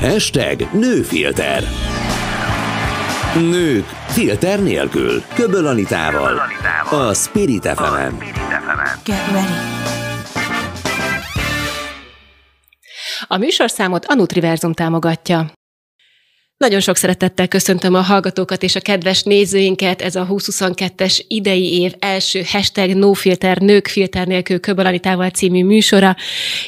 Hashtag nőfilter. Nők filter nélkül. Köböl Anitával. A Spirit fm Get ready. A műsorszámot a Nutriverzum támogatja. Nagyon sok szeretettel köszöntöm a hallgatókat és a kedves nézőinket. Ez a 2022-es idei év első hashtag NoFilter, nők filter nélkül Köbalanitával című műsora,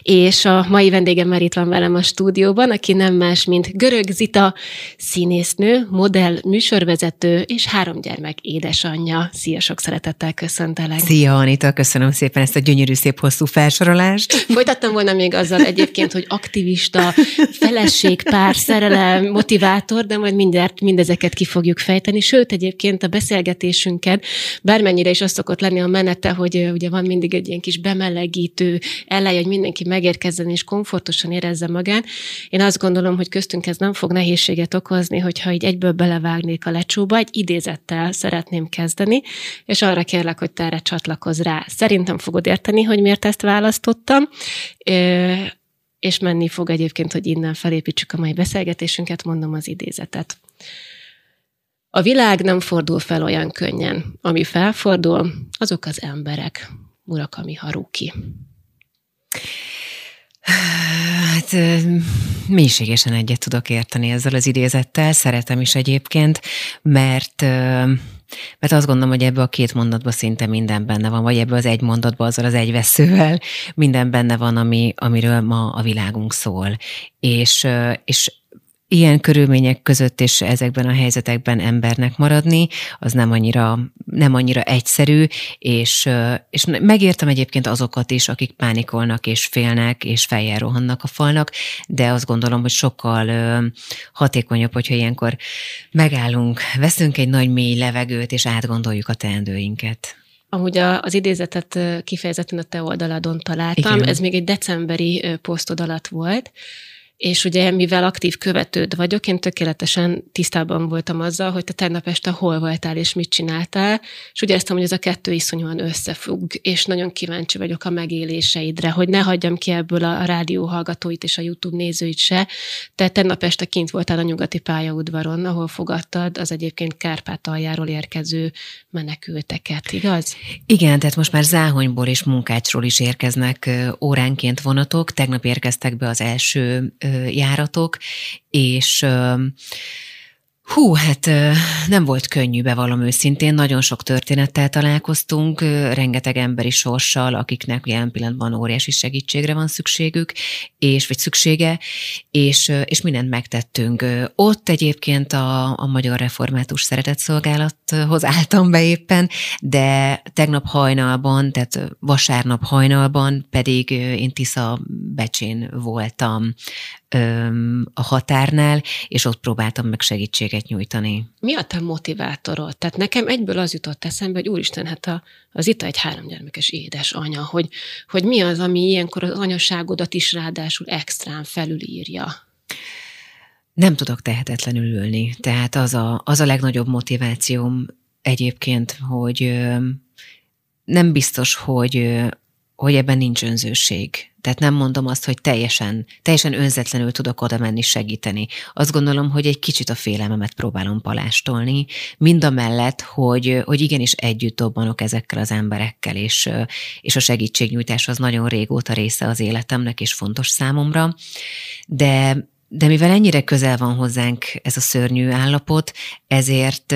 és a mai vendégem már itt van velem a stúdióban, aki nem más, mint Görög Zita, színésznő, modell, műsorvezető és három gyermek édesanyja. Szia, sok szeretettel köszöntelek. Szia, Anita, köszönöm szépen ezt a gyönyörű, szép, hosszú felsorolást. Folytattam volna még azzal egyébként, hogy aktivista, feleség, pár, szerelem, motiváció, bátor, de majd mindjárt mindezeket ki fogjuk fejteni. Sőt, egyébként a beszélgetésünket, bármennyire is az szokott lenni a menete, hogy ugye van mindig egy ilyen kis bemelegítő elej, hogy mindenki megérkezzen és komfortosan érezze magát. Én azt gondolom, hogy köztünk ez nem fog nehézséget okozni, hogyha így egyből belevágnék a lecsóba, egy idézettel szeretném kezdeni, és arra kérlek, hogy te erre csatlakozz rá. Szerintem fogod érteni, hogy miért ezt választottam és menni fog egyébként, hogy innen felépítsük a mai beszélgetésünket, mondom az idézetet. A világ nem fordul fel olyan könnyen. Ami felfordul, azok az emberek. Murakami Haruki. Hát mélységesen egyet tudok érteni ezzel az idézettel, szeretem is egyébként, mert mert azt gondolom, hogy ebbe a két mondatban szinte minden benne van, vagy ebbe az egy mondatban azzal az egy veszővel minden benne van, ami, amiről ma a világunk szól. És, és ilyen körülmények között és ezekben a helyzetekben embernek maradni, az nem annyira, nem annyira egyszerű, és, és megértem egyébként azokat is, akik pánikolnak és félnek, és fejjel rohannak a falnak, de azt gondolom, hogy sokkal hatékonyabb, hogyha ilyenkor megállunk, veszünk egy nagy mély levegőt, és átgondoljuk a teendőinket. Amúgy az idézetet kifejezetten a te oldaladon találtam, Igen. ez még egy decemberi posztod alatt volt, és ugye, mivel aktív követőd vagyok, én tökéletesen tisztában voltam azzal, hogy te tegnap este hol voltál és mit csináltál, és ugye éreztem, hogy ez a kettő iszonyúan összefügg, és nagyon kíváncsi vagyok a megéléseidre, hogy ne hagyjam ki ebből a rádió hallgatóit és a YouTube nézőit se. Te tegnap este kint voltál a nyugati pályaudvaron, ahol fogadtad az egyébként Kárpátaljáról érkező menekülteket, igaz? Igen, tehát most már Záhonyból és Munkácsról is érkeznek óránként vonatok. Tegnap érkeztek be az első járatok, és Hú, hát nem volt könnyű, bevallom őszintén, nagyon sok történettel találkoztunk, rengeteg emberi sorssal, akiknek jelen pillanatban óriási segítségre van szükségük, és vagy szüksége, és, és mindent megtettünk. Ott egyébként a, a Magyar Református Szeretetszolgálathoz álltam be éppen, de tegnap hajnalban, tehát vasárnap hajnalban pedig én Tisza Becsén voltam a határnál, és ott próbáltam meg segítséget nyújtani. Mi a te motivátorod? Tehát nekem egyből az jutott eszembe, hogy úristen, hát a, az itt egy háromgyermekes édesanya, hogy, hogy mi az, ami ilyenkor az anyaságodat is ráadásul extrán felülírja. Nem tudok tehetetlenül ülni. Tehát az a, az a legnagyobb motivációm egyébként, hogy nem biztos, hogy, hogy ebben nincs önzőség. Tehát nem mondom azt, hogy teljesen, teljesen önzetlenül tudok oda menni segíteni. Azt gondolom, hogy egy kicsit a félelmemet próbálom palástolni, mind a mellett, hogy, hogy igenis együtt dobbanok ezekkel az emberekkel, és, és a segítségnyújtás az nagyon régóta része az életemnek, és fontos számomra. De, de mivel ennyire közel van hozzánk ez a szörnyű állapot, ezért,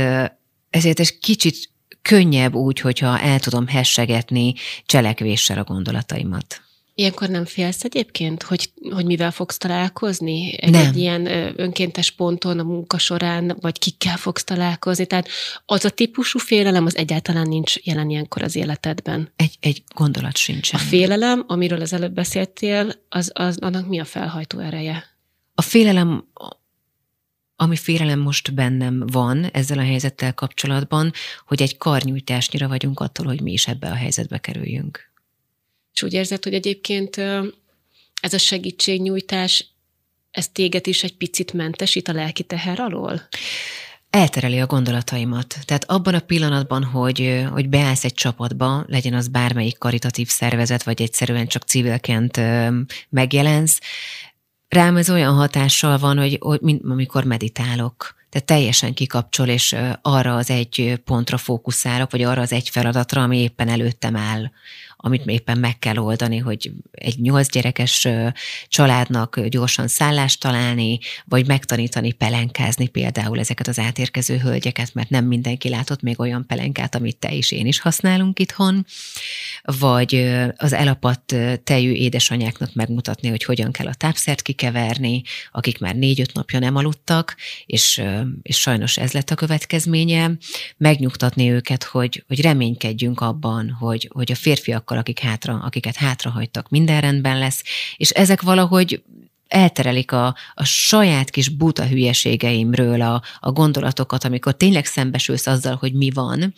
ezért egy kicsit könnyebb úgy, hogyha el tudom hessegetni cselekvéssel a gondolataimat. Ilyenkor nem félsz egyébként, hogy, hogy mivel fogsz találkozni? Egy, nem. egy ilyen önkéntes ponton a munka során, vagy kikkel fogsz találkozni? Tehát az a típusú félelem az egyáltalán nincs jelen ilyenkor az életedben. Egy, egy gondolat sincs. A félelem, amiről az előbb beszéltél, az, az, annak mi a felhajtó ereje? A félelem, ami félelem most bennem van ezzel a helyzettel kapcsolatban, hogy egy karnyújtásnyira vagyunk attól, hogy mi is ebbe a helyzetbe kerüljünk. És úgy érzed, hogy egyébként ez a segítségnyújtás, ez téged is egy picit mentesít a lelki teher alól? eltereli a gondolataimat. Tehát abban a pillanatban, hogy, hogy beállsz egy csapatba, legyen az bármelyik karitatív szervezet, vagy egyszerűen csak civilként megjelensz, rám ez olyan hatással van, hogy, hogy mint amikor meditálok. Tehát teljesen kikapcsol, és arra az egy pontra fókuszálok, vagy arra az egy feladatra, ami éppen előttem áll amit éppen meg kell oldani, hogy egy nyolc gyerekes családnak gyorsan szállást találni, vagy megtanítani pelenkázni például ezeket az átérkező hölgyeket, mert nem mindenki látott még olyan pelenkát, amit te is én is használunk itthon, vagy az elapadt tejű édesanyáknak megmutatni, hogy hogyan kell a tápszert kikeverni, akik már négy-öt napja nem aludtak, és, és sajnos ez lett a következménye, megnyugtatni őket, hogy, hogy reménykedjünk abban, hogy, hogy a férfiakkal azokkal, akik hátra, akiket hátrahagytak, minden rendben lesz, és ezek valahogy elterelik a, a saját kis buta hülyeségeimről a, a gondolatokat, amikor tényleg szembesülsz azzal, hogy mi van.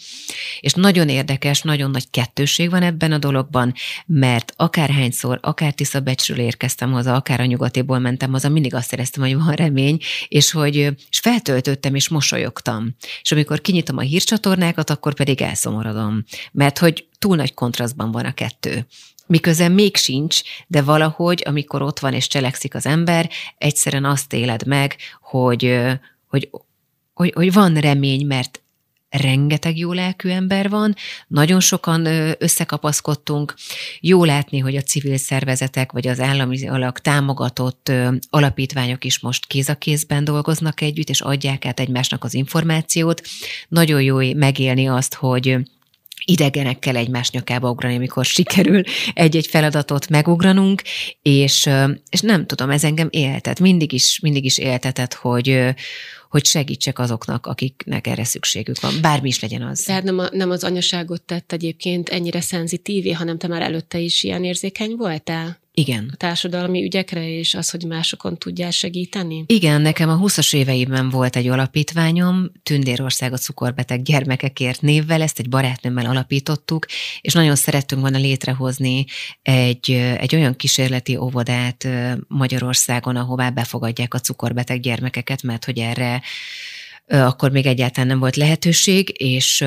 És nagyon érdekes, nagyon nagy kettőség van ebben a dologban, mert akárhányszor, akár Tisza Becsről érkeztem haza, akár a nyugatiból mentem haza, mindig azt éreztem, hogy van remény, és hogy és feltöltöttem, és mosolyogtam. És amikor kinyitom a hírcsatornákat, akkor pedig elszomorodom. Mert hogy túl nagy kontrasztban van a kettő. Miközben még sincs, de valahogy, amikor ott van és cselekszik az ember, egyszerűen azt éled meg, hogy, hogy, hogy, hogy van remény, mert rengeteg jó lelkű ember van, nagyon sokan összekapaszkodtunk. Jó látni, hogy a civil szervezetek vagy az állami alak támogatott alapítványok is most kéz a kézben dolgoznak együtt, és adják át egymásnak az információt. Nagyon jó megélni azt, hogy idegenekkel egymás nyakába ugrani, amikor sikerül egy-egy feladatot megugranunk, és, és nem tudom, ez engem éltet, mindig is, mindig is éltetett, hogy, hogy segítsek azoknak, akiknek erre szükségük van, bármi is legyen az. Tehát nem, a, nem az anyaságot tett egyébként ennyire szenzitívé, hanem te már előtte is ilyen érzékeny voltál? Igen. A társadalmi ügyekre, és az, hogy másokon tudjál segíteni? Igen, nekem a 20-as éveimben volt egy alapítványom, Tündérország a cukorbeteg gyermekekért névvel, ezt egy barátnőmmel alapítottuk, és nagyon szerettünk volna létrehozni egy, egy olyan kísérleti óvodát Magyarországon, ahová befogadják a cukorbeteg gyermekeket, mert hogy erre akkor még egyáltalán nem volt lehetőség, és,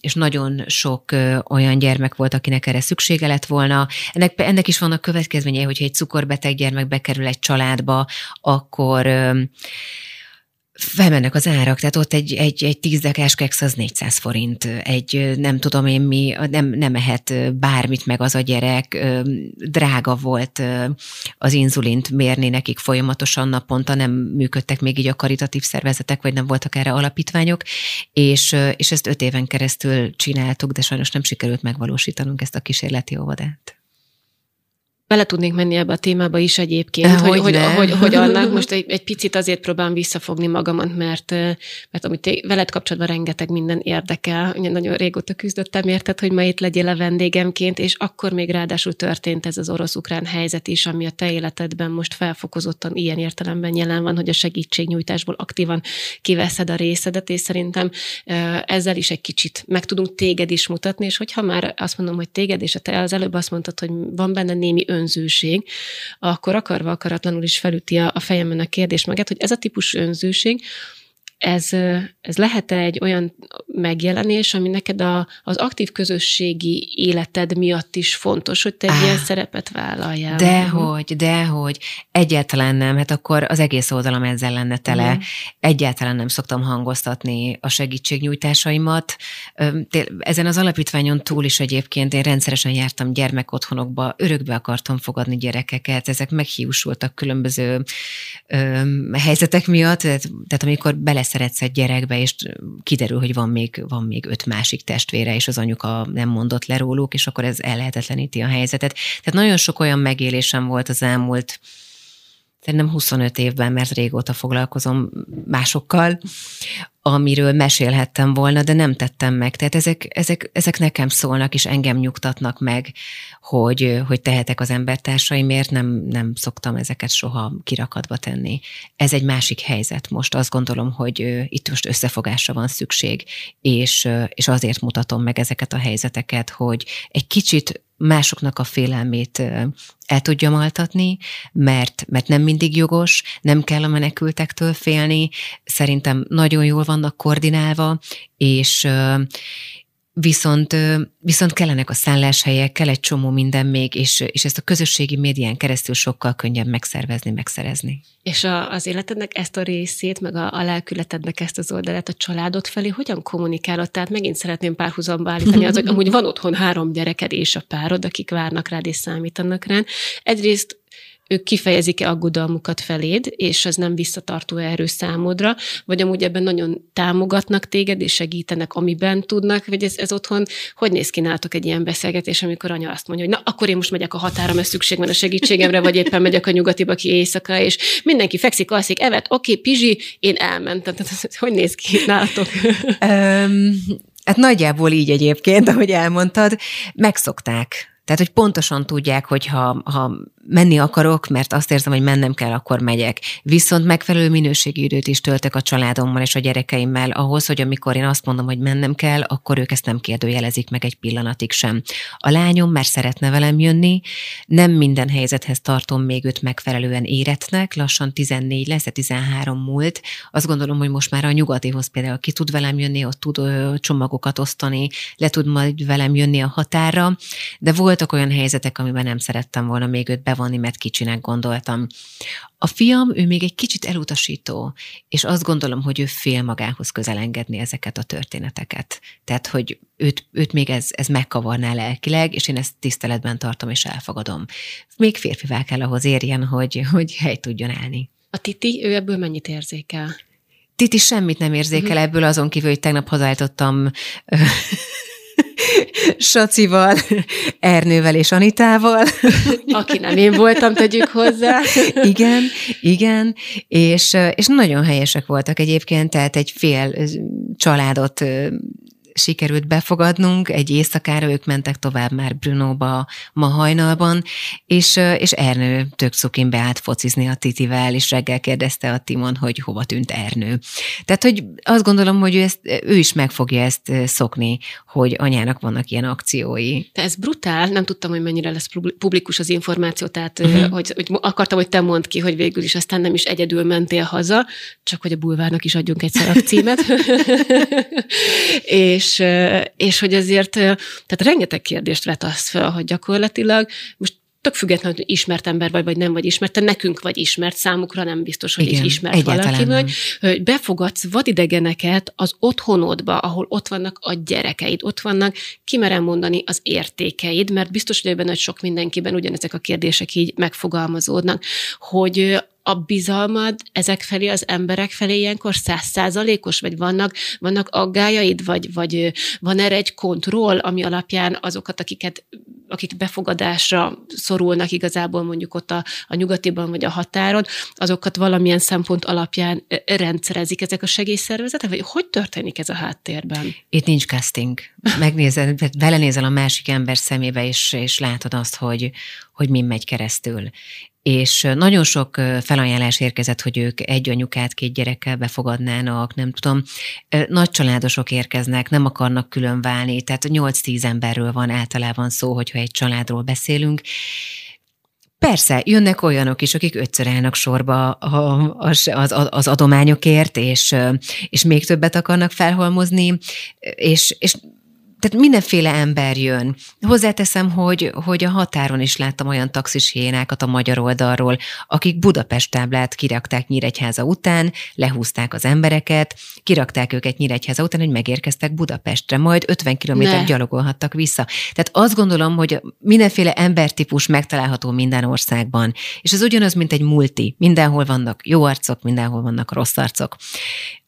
és nagyon sok olyan gyermek volt, akinek erre szüksége lett volna. Ennek, ennek is vannak következményei, hogyha egy cukorbeteg gyermek bekerül egy családba, akkor felmennek az árak, tehát ott egy, egy, egy tízdekás keksz az 400 forint, egy nem tudom én mi, nem, nem ehet bármit meg az a gyerek, drága volt az inzulint mérni nekik folyamatosan naponta, nem működtek még így a karitatív szervezetek, vagy nem voltak erre alapítványok, és, és ezt öt éven keresztül csináltuk, de sajnos nem sikerült megvalósítanunk ezt a kísérleti óvodát. Bele tudnék menni ebbe a témába is egyébként, hogy, hogy, hogy, hogy, hogy annak most egy, egy picit azért próbálom visszafogni magamat, mert, mert amit veled kapcsolatban rengeteg minden érdekel. Nagyon régóta küzdöttem érted, hogy ma itt legyél a vendégemként, és akkor még ráadásul történt ez az orosz-ukrán helyzet is, ami a te életedben most felfokozottan ilyen értelemben jelen van, hogy a segítségnyújtásból aktívan kiveszed a részedet, és szerintem ezzel is egy kicsit meg tudunk téged is mutatni, és hogyha már azt mondom, hogy téged, és te az előbb azt mondtad, hogy van benne némi önzőség, akkor akarva akaratlanul is felüti a, a fejemben a kérdés magát, hogy ez a típus önzőség, ez, ez lehet-e egy olyan megjelenés, ami neked a, az aktív közösségi életed miatt is fontos, hogy te egy ilyen szerepet vállaljál? Dehogy, dehogy. Egyáltalán nem. Hát akkor az egész oldalam ezzel lenne tele. Mm. Egyáltalán nem szoktam hangoztatni a segítségnyújtásaimat. Ezen az alapítványon túl is egyébként én rendszeresen jártam gyermekotthonokba, örökbe akartam fogadni gyerekeket, ezek meghiúsultak különböző ö, helyzetek miatt, tehát, tehát amikor bele beleszeretsz egy gyerekbe, és kiderül, hogy van még, van még öt másik testvére, és az anyuka nem mondott le róluk, és akkor ez ellehetetleníti a helyzetet. Tehát nagyon sok olyan megélésem volt az elmúlt szerintem 25 évben, mert régóta foglalkozom másokkal, amiről mesélhettem volna, de nem tettem meg. Tehát ezek, ezek, ezek nekem szólnak, és engem nyugtatnak meg, hogy, hogy tehetek az embertársaimért, nem, nem szoktam ezeket soha kirakatba tenni. Ez egy másik helyzet most. Azt gondolom, hogy itt most összefogásra van szükség, és, és azért mutatom meg ezeket a helyzeteket, hogy egy kicsit másoknak a félelmét el tudjam altatni, mert, mert nem mindig jogos, nem kell a menekültektől félni, szerintem nagyon jól vannak koordinálva, és Viszont, viszont kellenek a szálláshelyek, kell egy csomó minden még, és, és ezt a közösségi médián keresztül sokkal könnyebb megszervezni, megszerezni. És a, az életednek ezt a részét, meg a, a lelkületednek ezt az oldalát a családod felé hogyan kommunikálod? Tehát megint szeretném párhuzamba állítani az, hogy amúgy van otthon három gyereked és a párod, akik várnak rád és számítanak rád. Egyrészt ők kifejezik-e aggodalmukat feléd, és ez nem visszatartó erő számodra, vagy amúgy ebben nagyon támogatnak téged, és segítenek, amiben tudnak, vagy ez, ez otthon, hogy néz ki nálatok egy ilyen beszélgetés, amikor anya azt mondja, hogy na, akkor én most megyek a határa, mert szükség van a segítségemre, vagy éppen megyek a nyugatiba ki éjszaka, és mindenki fekszik, alszik, evet, oké, okay, Pizsi, én elmentem. Tehát, hogy néz ki nálatok? Um, hát nagyjából így egyébként, ahogy elmondtad, megszokták. Tehát, hogy pontosan tudják, hogy ha, ha menni akarok, mert azt érzem, hogy mennem kell, akkor megyek. Viszont megfelelő minőségi időt is töltök a családommal és a gyerekeimmel ahhoz, hogy amikor én azt mondom, hogy mennem kell, akkor ők ezt nem kérdőjelezik meg egy pillanatig sem. A lányom már szeretne velem jönni, nem minden helyzethez tartom még őt megfelelően éretnek, lassan 14 lesz, 13 múlt. Azt gondolom, hogy most már a nyugatihoz például ki tud velem jönni, ott tud csomagokat osztani, le tud majd velem jönni a határa, de voltak olyan helyzetek, amiben nem szerettem volna még őt be bevonni, mert kicsinek gondoltam. A fiam, ő még egy kicsit elutasító, és azt gondolom, hogy ő fél magához közel engedni ezeket a történeteket. Tehát, hogy őt, őt még ez, ez megkavarná lelkileg, és én ezt tiszteletben tartom és elfogadom. Még férfivá kell ahhoz érjen, hogy, hogy hely tudjon állni. A Titi, ő ebből mennyit érzékel? Titi semmit nem érzékel uh-huh. ebből, azon kívül, hogy tegnap hazállítottam Sacival, Ernővel és Anitával. Aki nem én voltam, tegyük hozzá. igen, igen, és, és nagyon helyesek voltak egyébként, tehát egy fél családot sikerült befogadnunk, egy éjszakára ők mentek tovább már Brunóba ma hajnalban, és, és Ernő tök cukin beállt focizni a Titivel, és reggel kérdezte a Timon, hogy hova tűnt Ernő. Tehát, hogy azt gondolom, hogy ő, ezt, ő is meg fogja ezt szokni, hogy anyának vannak ilyen akciói. De ez brutál, nem tudtam, hogy mennyire lesz publikus az információ, tehát uh-huh. hogy, hogy akartam, hogy te mondd ki, hogy végül is aztán nem is egyedül mentél haza, csak hogy a bulvárnak is adjunk egy címet. és és, és hogy azért, tehát rengeteg kérdést vet azt fel, hogy gyakorlatilag most tök függetlenül, hogy ismert ember vagy, vagy nem vagy ismert, te nekünk vagy ismert, számukra nem biztos, hogy Igen, ismert valaki vagy, hogy befogadsz vadidegeneket az otthonodba, ahol ott vannak a gyerekeid, ott vannak, kimerem mondani, az értékeid, mert biztos, hogy ebben hogy sok mindenkiben ugyanezek a kérdések így megfogalmazódnak, hogy a bizalmad ezek felé, az emberek felé ilyenkor százszázalékos, vagy vannak, vannak aggájaid, vagy, vagy van erre egy kontroll, ami alapján azokat, akiket akik befogadásra szorulnak igazából mondjuk ott a, a nyugatiban vagy a határon, azokat valamilyen szempont alapján rendszerezik ezek a segélyszervezetek, vagy hogy történik ez a háttérben? Itt nincs casting. Megnézel, belenézel a másik ember szemébe, és, és látod azt, hogy, hogy mi megy keresztül és nagyon sok felajánlás érkezett, hogy ők egy anyukát, két gyerekkel befogadnának, nem tudom. Nagy családosok érkeznek, nem akarnak külön válni, tehát 8-10 emberről van általában szó, hogyha egy családról beszélünk. Persze, jönnek olyanok is, akik ötször állnak sorba az, az, az adományokért, és, és még többet akarnak felhalmozni, és, és tehát mindenféle ember jön. Hozzáteszem, hogy, hogy a határon is láttam olyan taxis hénákat a magyar oldalról, akik Budapest táblát kirakták Nyíregyháza után, lehúzták az embereket, kirakták őket Nyíregyháza után, hogy megérkeztek Budapestre, majd 50 kilométer gyalogolhattak vissza. Tehát azt gondolom, hogy mindenféle embertípus megtalálható minden országban, és ez ugyanaz, mint egy multi. Mindenhol vannak jó arcok, mindenhol vannak rossz arcok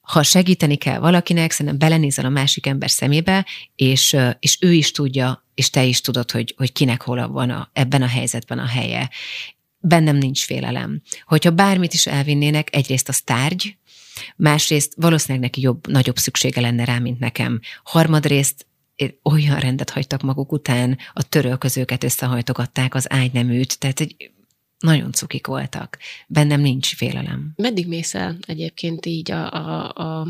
ha segíteni kell valakinek, szerintem belenézel a másik ember szemébe, és, és ő is tudja, és te is tudod, hogy, hogy kinek hol van a, ebben a helyzetben a helye. Bennem nincs félelem. Hogyha bármit is elvinnének, egyrészt az tárgy, másrészt valószínűleg neki jobb, nagyobb szüksége lenne rá, mint nekem. Harmadrészt olyan rendet hagytak maguk után, a törölközőket összehajtogatták, az ágyneműt, tehát egy nagyon cukik voltak. Bennem nincs félelem. Meddig mész el egyébként így a, a, a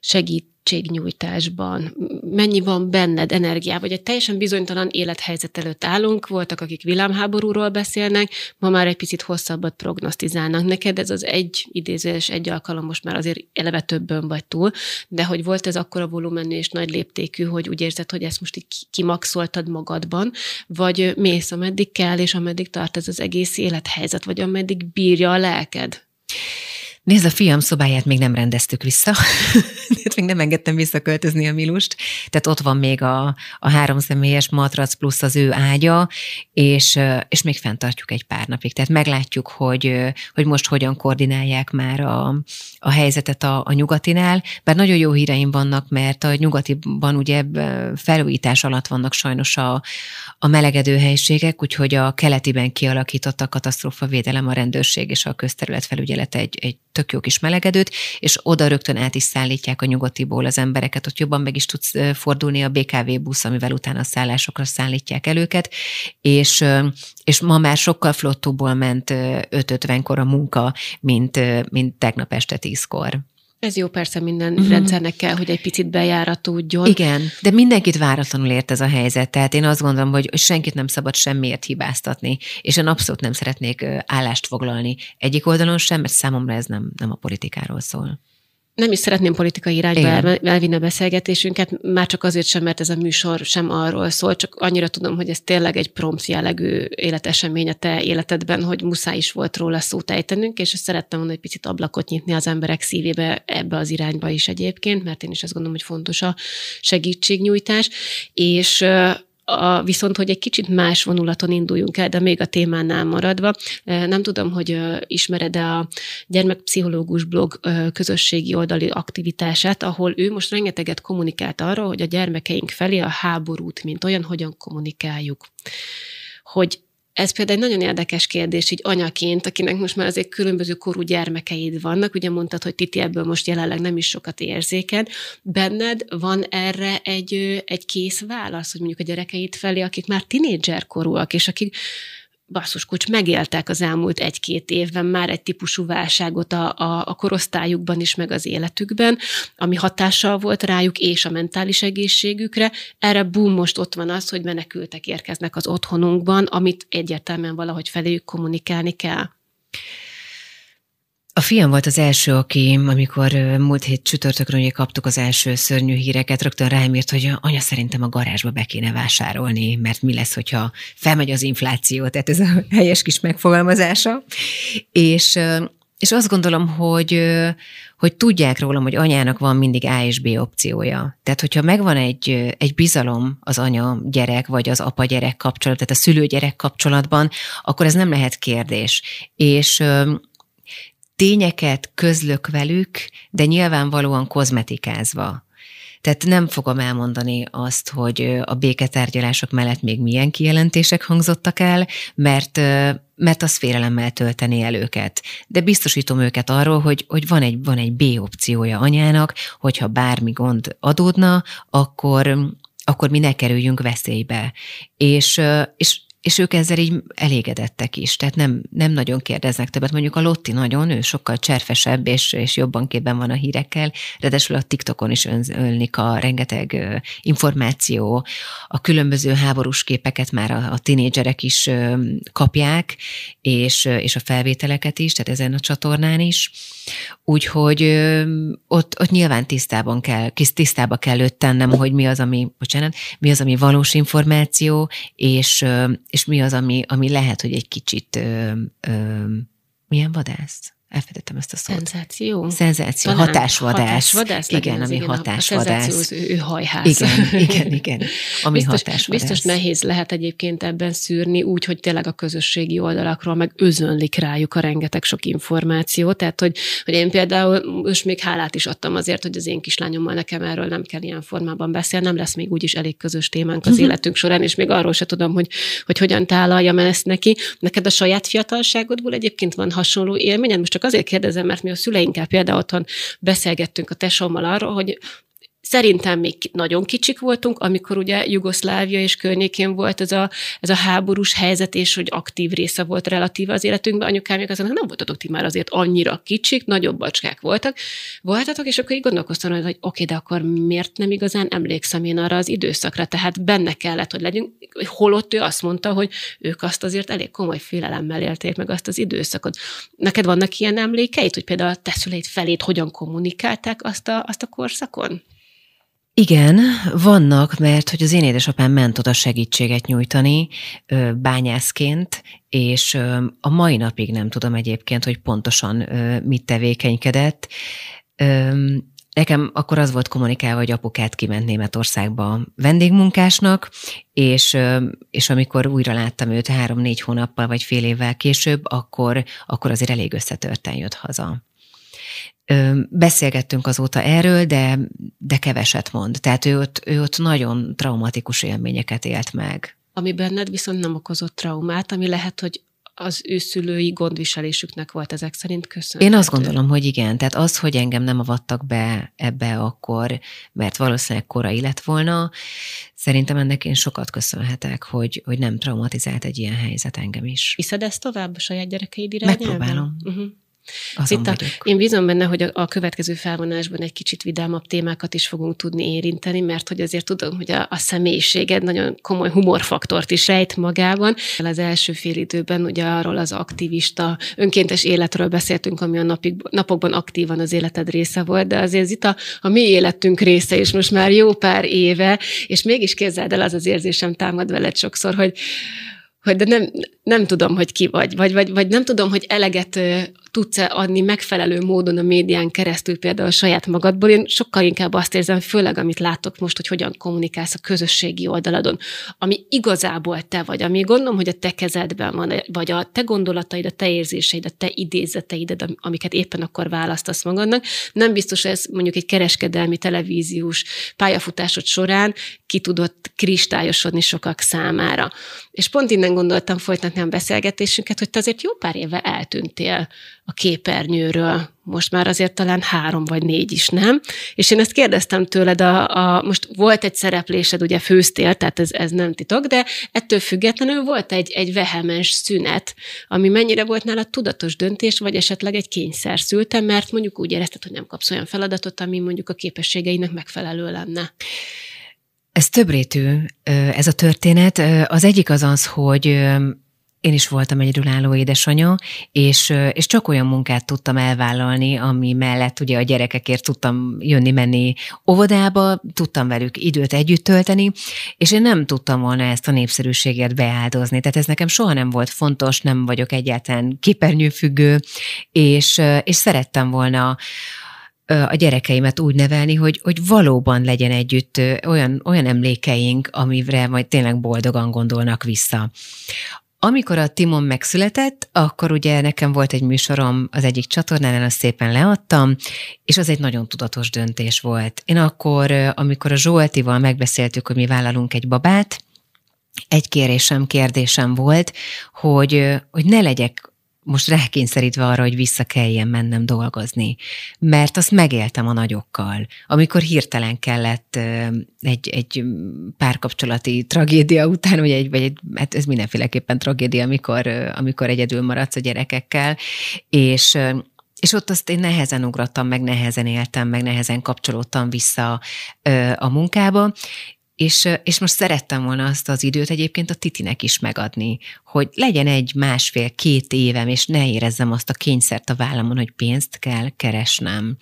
segít segítségnyújtásban? Mennyi van benned energia? Vagy egy teljesen bizonytalan élethelyzet előtt állunk, voltak, akik villámháborúról beszélnek, ma már egy picit hosszabbat prognosztizálnak. Neked ez az egy idézés, egy alkalom, most már azért eleve többön vagy túl, de hogy volt ez akkora volumenű és nagy léptékű, hogy úgy érzed, hogy ezt most így kimaxoltad magadban, vagy mész, ameddig kell, és ameddig tart ez az egész élethelyzet, vagy ameddig bírja a lelked? Nézd, a fiam szobáját még nem rendeztük vissza, még nem engedtem visszaköltözni a Milust, tehát ott van még a, a három személyes matrac plusz az ő ágya, és, és még fenntartjuk egy pár napig. Tehát meglátjuk, hogy, hogy most hogyan koordinálják már a, a helyzetet a, a nyugatinál, bár nagyon jó híreim vannak, mert a nyugatiban ugye felújítás alatt vannak sajnos a, a melegedő helységek, úgyhogy a keletiben kialakított a katasztrófavédelem, a rendőrség és a közterület felügyelet egy, egy tök jó kis melegedőt, és oda rögtön át is szállítják a nyugatiból az embereket, ott jobban meg is tudsz fordulni a BKV busz, amivel utána a szállásokra szállítják el őket, és, és ma már sokkal flottóból ment 5.50-kor a munka, mint, mint tegnap este 10-kor. Ez jó, persze minden uh-huh. rendszernek kell, hogy egy picit bejáratódjon. Igen, de mindenkit váratlanul ért ez a helyzet. Tehát én azt gondolom, hogy senkit nem szabad semmiért hibáztatni, és én abszolút nem szeretnék állást foglalni egyik oldalon sem, mert számomra ez nem, nem a politikáról szól nem is szeretném politikai irányba Igen. elvinni a beszélgetésünket, már csak azért sem, mert ez a műsor sem arról szól, csak annyira tudom, hogy ez tényleg egy prompt jellegű életesemény a te életedben, hogy muszáj is volt róla szót ejtenünk, és szerettem volna egy picit ablakot nyitni az emberek szívébe ebbe az irányba is egyébként, mert én is azt gondolom, hogy fontos a segítségnyújtás, és a, viszont, hogy egy kicsit más vonulaton induljunk el, de még a témánál maradva, nem tudom, hogy ismered-e a gyermekpszichológus blog közösségi oldali aktivitását, ahol ő most rengeteget kommunikált arról, hogy a gyermekeink felé a háborút, mint olyan, hogyan kommunikáljuk. Hogy ez például egy nagyon érdekes kérdés, így anyaként, akinek most már azért különböző korú gyermekeid vannak, ugye mondtad, hogy Titi ebből most jelenleg nem is sokat érzéken. Benned van erre egy, egy kész válasz, hogy mondjuk a gyerekeid felé, akik már tinédzser korúak, és akik basszus kulcs, megéltek az elmúlt egy-két évben már egy típusú válságot a, a, a korosztályukban is, meg az életükben, ami hatással volt rájuk és a mentális egészségükre. Erre bum, most ott van az, hogy menekültek érkeznek az otthonunkban, amit egyértelműen valahogy feléjük kommunikálni kell. A fiam volt az első, aki, amikor múlt hét csütörtökön ugye kaptuk az első szörnyű híreket, rögtön rám írt, hogy anya szerintem a garázsba be kéne vásárolni, mert mi lesz, hogyha felmegy az infláció, tehát ez a helyes kis megfogalmazása. És, és azt gondolom, hogy, hogy tudják rólam, hogy anyának van mindig A és B opciója. Tehát, hogyha megvan egy, egy bizalom az anya-gyerek, vagy az apa-gyerek kapcsolat, tehát a szülő-gyerek kapcsolatban, akkor ez nem lehet kérdés. És tényeket közlök velük, de nyilvánvalóan kozmetikázva. Tehát nem fogom elmondani azt, hogy a béketárgyalások mellett még milyen kijelentések hangzottak el, mert, mert az félelemmel tölteni el őket. De biztosítom őket arról, hogy, hogy van, egy, van egy B opciója anyának, hogyha bármi gond adódna, akkor, akkor mi ne kerüljünk veszélybe. És, és és ők ezzel így elégedettek is, tehát nem, nem nagyon kérdeznek többet. Mondjuk a Lotti nagyon, ő sokkal cserfesebb, és, és jobban képben van a hírekkel, ráadásul a TikTokon is önlik a rengeteg információ, a különböző háborús képeket már a, a tinédzserek is kapják, és, és a felvételeket is, tehát ezen a csatornán is. Úgyhogy ott, ott nyilván tisztában kell, kis tisztába kell őt tennem, hogy mi az, ami, bocsánat, mi az, ami valós információ, és, és mi az, ami, ami lehet, hogy egy kicsit ö, ö, milyen vadász? Elfedettem ezt a szót. Szenzáció? Szenzáció, Talán hatásvadász. Hatásvadász? Igen, ami igen, hatásvadász. A ő, ő hajház. Igen, igen, igen. Ami biztos, hatásvadász. Biztos nehéz lehet egyébként ebben szűrni, úgy, hogy tényleg a közösségi oldalakról meg özönlik rájuk a rengeteg sok információ. Tehát, hogy, hogy én például most még hálát is adtam azért, hogy az én kislányommal nekem erről nem kell ilyen formában beszélni, nem lesz még úgyis elég közös témánk az uh-huh. életünk során, és még arról se tudom, hogy, hogy hogyan tálaljam ezt neki. Neked a saját fiatalságodból egyébként van hasonló élményed? Most csak azért kérdezem, mert mi a szüleinkkel például otthon beszélgettünk a tesómmal arról, hogy Szerintem még nagyon kicsik voltunk, amikor ugye Jugoszlávia és környékén volt ez a, ez a háborús helyzet, és hogy aktív része volt relatív az életünkben. Anyukám még azon nem voltatok ti már azért annyira kicsik, nagyobb bacskák voltak. Voltatok, és akkor így gondolkoztam, hogy oké, okay, de akkor miért nem igazán emlékszem én arra az időszakra? Tehát benne kellett, hogy legyünk. Holott ő azt mondta, hogy ők azt azért elég komoly félelemmel élték meg azt az időszakot. Neked vannak ilyen emlékeid, hogy például a te felét hogyan kommunikálták azt a, azt a korszakon? Igen, vannak, mert hogy az én édesapám ment oda segítséget nyújtani bányászként, és a mai napig nem tudom egyébként, hogy pontosan mit tevékenykedett. Nekem akkor az volt kommunikálva, hogy apukát kiment Németországba vendégmunkásnak, és, és amikor újra láttam őt három-négy hónappal vagy fél évvel később, akkor, akkor azért elég összetörten jött haza. Beszélgettünk azóta erről, de, de keveset mond. Tehát ő ott, ő ott nagyon traumatikus élményeket élt meg. Ami benned viszont nem okozott traumát, ami lehet, hogy az ő szülői gondviselésüknek volt ezek szerint köszönhető. Én azt gondolom, hogy igen. Tehát az, hogy engem nem avattak be ebbe akkor, mert valószínűleg korai lett volna, szerintem ennek én sokat köszönhetek, hogy, hogy nem traumatizált egy ilyen helyzet engem is. Viszed ezt tovább a saját gyerekeid irányába? Megpróbálom. Uh-huh. Azon Itt a, én bízom benne, hogy a, a következő felvonásban egy kicsit vidámabb témákat is fogunk tudni érinteni, mert hogy azért tudom, hogy a, a személyiséged nagyon komoly humorfaktort is rejt magában. Az első fél időben ugye arról az aktivista, önkéntes életről beszéltünk, ami a napig, napokban aktívan az életed része volt, de azért itt a, a mi életünk része is most már jó pár éve, és mégis képzeld el, az az érzésem támad veled sokszor, hogy hogy de nem, nem tudom, hogy ki vagy, vagy, vagy, vagy nem tudom, hogy eleget tudsz-e adni megfelelő módon a médián keresztül például a saját magadból. Én sokkal inkább azt érzem, főleg amit látok most, hogy hogyan kommunikálsz a közösségi oldaladon, ami igazából te vagy, ami gondolom, hogy a te kezedben van, vagy a te gondolataid, a te érzéseid, a te idézeteid, amiket éppen akkor választasz magadnak. Nem biztos, ez mondjuk egy kereskedelmi televíziós pályafutásod során ki tudott kristályosodni sokak számára. És pont innen gondoltam folytatni a beszélgetésünket, hogy te azért jó pár éve eltűntél a képernyőről. Most már azért talán három vagy négy is, nem? És én ezt kérdeztem tőled, a, a, most volt egy szereplésed, ugye főztél, tehát ez, ez nem titok, de ettől függetlenül volt egy, egy vehemens szünet, ami mennyire volt nála tudatos döntés, vagy esetleg egy kényszer szültem, mert mondjuk úgy érezted, hogy nem kapsz olyan feladatot, ami mondjuk a képességeinek megfelelő lenne. Ez többrétű, ez a történet. Az egyik az az, hogy én is voltam egyedülálló édesanyja, és, és csak olyan munkát tudtam elvállalni, ami mellett ugye a gyerekekért tudtam jönni-menni óvodába, tudtam velük időt együtt tölteni, és én nem tudtam volna ezt a népszerűséget beáldozni. Tehát ez nekem soha nem volt fontos, nem vagyok egyáltalán képernyőfüggő, és, és szerettem volna a gyerekeimet úgy nevelni, hogy, hogy valóban legyen együtt olyan, olyan emlékeink, amire majd tényleg boldogan gondolnak vissza. Amikor a Timon megszületett, akkor ugye nekem volt egy műsorom az egyik csatornán, azt szépen leadtam, és az egy nagyon tudatos döntés volt. Én akkor, amikor a Zsoltival megbeszéltük, hogy mi vállalunk egy babát, egy kérésem, kérdésem volt, hogy, hogy ne legyek most rákényszerítve arra, hogy vissza kelljen mennem dolgozni. Mert azt megéltem a nagyokkal, amikor hirtelen kellett egy, egy párkapcsolati tragédia után, vagy egy, vagy egy, hát ez mindenféleképpen tragédia, amikor, amikor egyedül maradsz a gyerekekkel, és és ott azt én nehezen ugrottam, meg nehezen éltem, meg nehezen kapcsolódtam vissza a munkába, és, és most szerettem volna azt az időt egyébként a Titinek is megadni, hogy legyen egy másfél-két évem, és ne érezzem azt a kényszert a vállamon, hogy pénzt kell keresnem.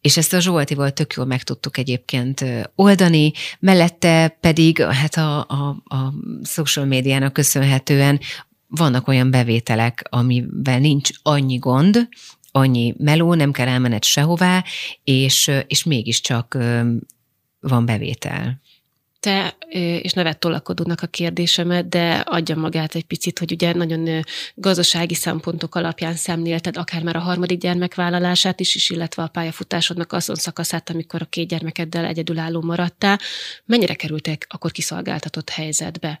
És ezt a Zsoltival tök jól meg tudtuk egyébként oldani, mellette pedig hát a, a, a social médiának köszönhetően vannak olyan bevételek, amivel nincs annyi gond, annyi meló, nem kell elmened sehová, és, és mégiscsak van bevétel te, és nevet tolakodónak a kérdésemet, de adja magát egy picit, hogy ugye nagyon gazdasági szempontok alapján szemlélted akár már a harmadik gyermek is, is illetve a pályafutásodnak azon szakaszát, amikor a két gyermekeddel egyedülálló maradtál. Mennyire kerültek akkor kiszolgáltatott helyzetbe?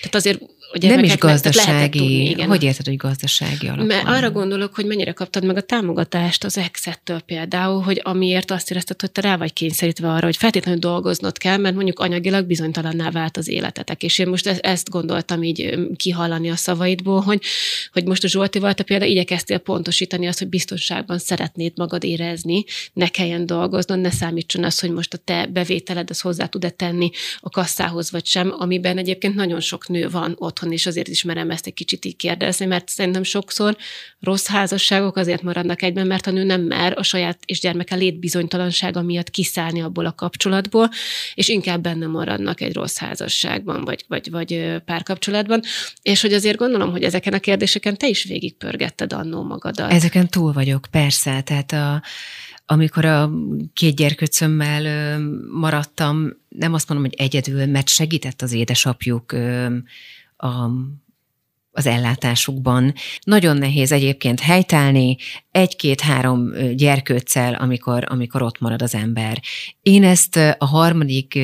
Tehát azért nem is gazdasági, tudni, igen. hogy érted, hogy gazdasági alapon? Mert arra gondolok, hogy mennyire kaptad meg a támogatást az exettől például, hogy amiért azt érezted, hogy te rá vagy kényszerítve arra, hogy feltétlenül dolgoznod kell, mert mondjuk anyagilag bizonytalanná vált az életetek. És én most e- ezt gondoltam így kihallani a szavaidból, hogy, hogy most a Zsoltival te például igyekeztél pontosítani azt, hogy biztonságban szeretnéd magad érezni, ne kelljen dolgoznod, ne számítson az, hogy most a te bevételed az hozzá tud-e tenni a kasszához vagy sem, amiben egyébként nagyon sok nő van otthon, és azért is merem ezt egy kicsit így kérdezni, mert szerintem sokszor rossz házasságok azért maradnak egyben, mert a nő nem mer a saját és gyermeke létbizonytalansága miatt kiszállni abból a kapcsolatból, és inkább benne maradnak egy rossz házasságban, vagy, vagy, vagy párkapcsolatban. És hogy azért gondolom, hogy ezeken a kérdéseken te is végigpörgetted annó magadat. Ezeken túl vagyok, persze. Tehát a, amikor a két gyerkőcömmel maradtam, nem azt mondom, hogy egyedül, mert segített az édesapjuk a az ellátásukban. Nagyon nehéz egyébként helytállni egy-két-három gyerkőccel, amikor, amikor ott marad az ember. Én ezt a harmadik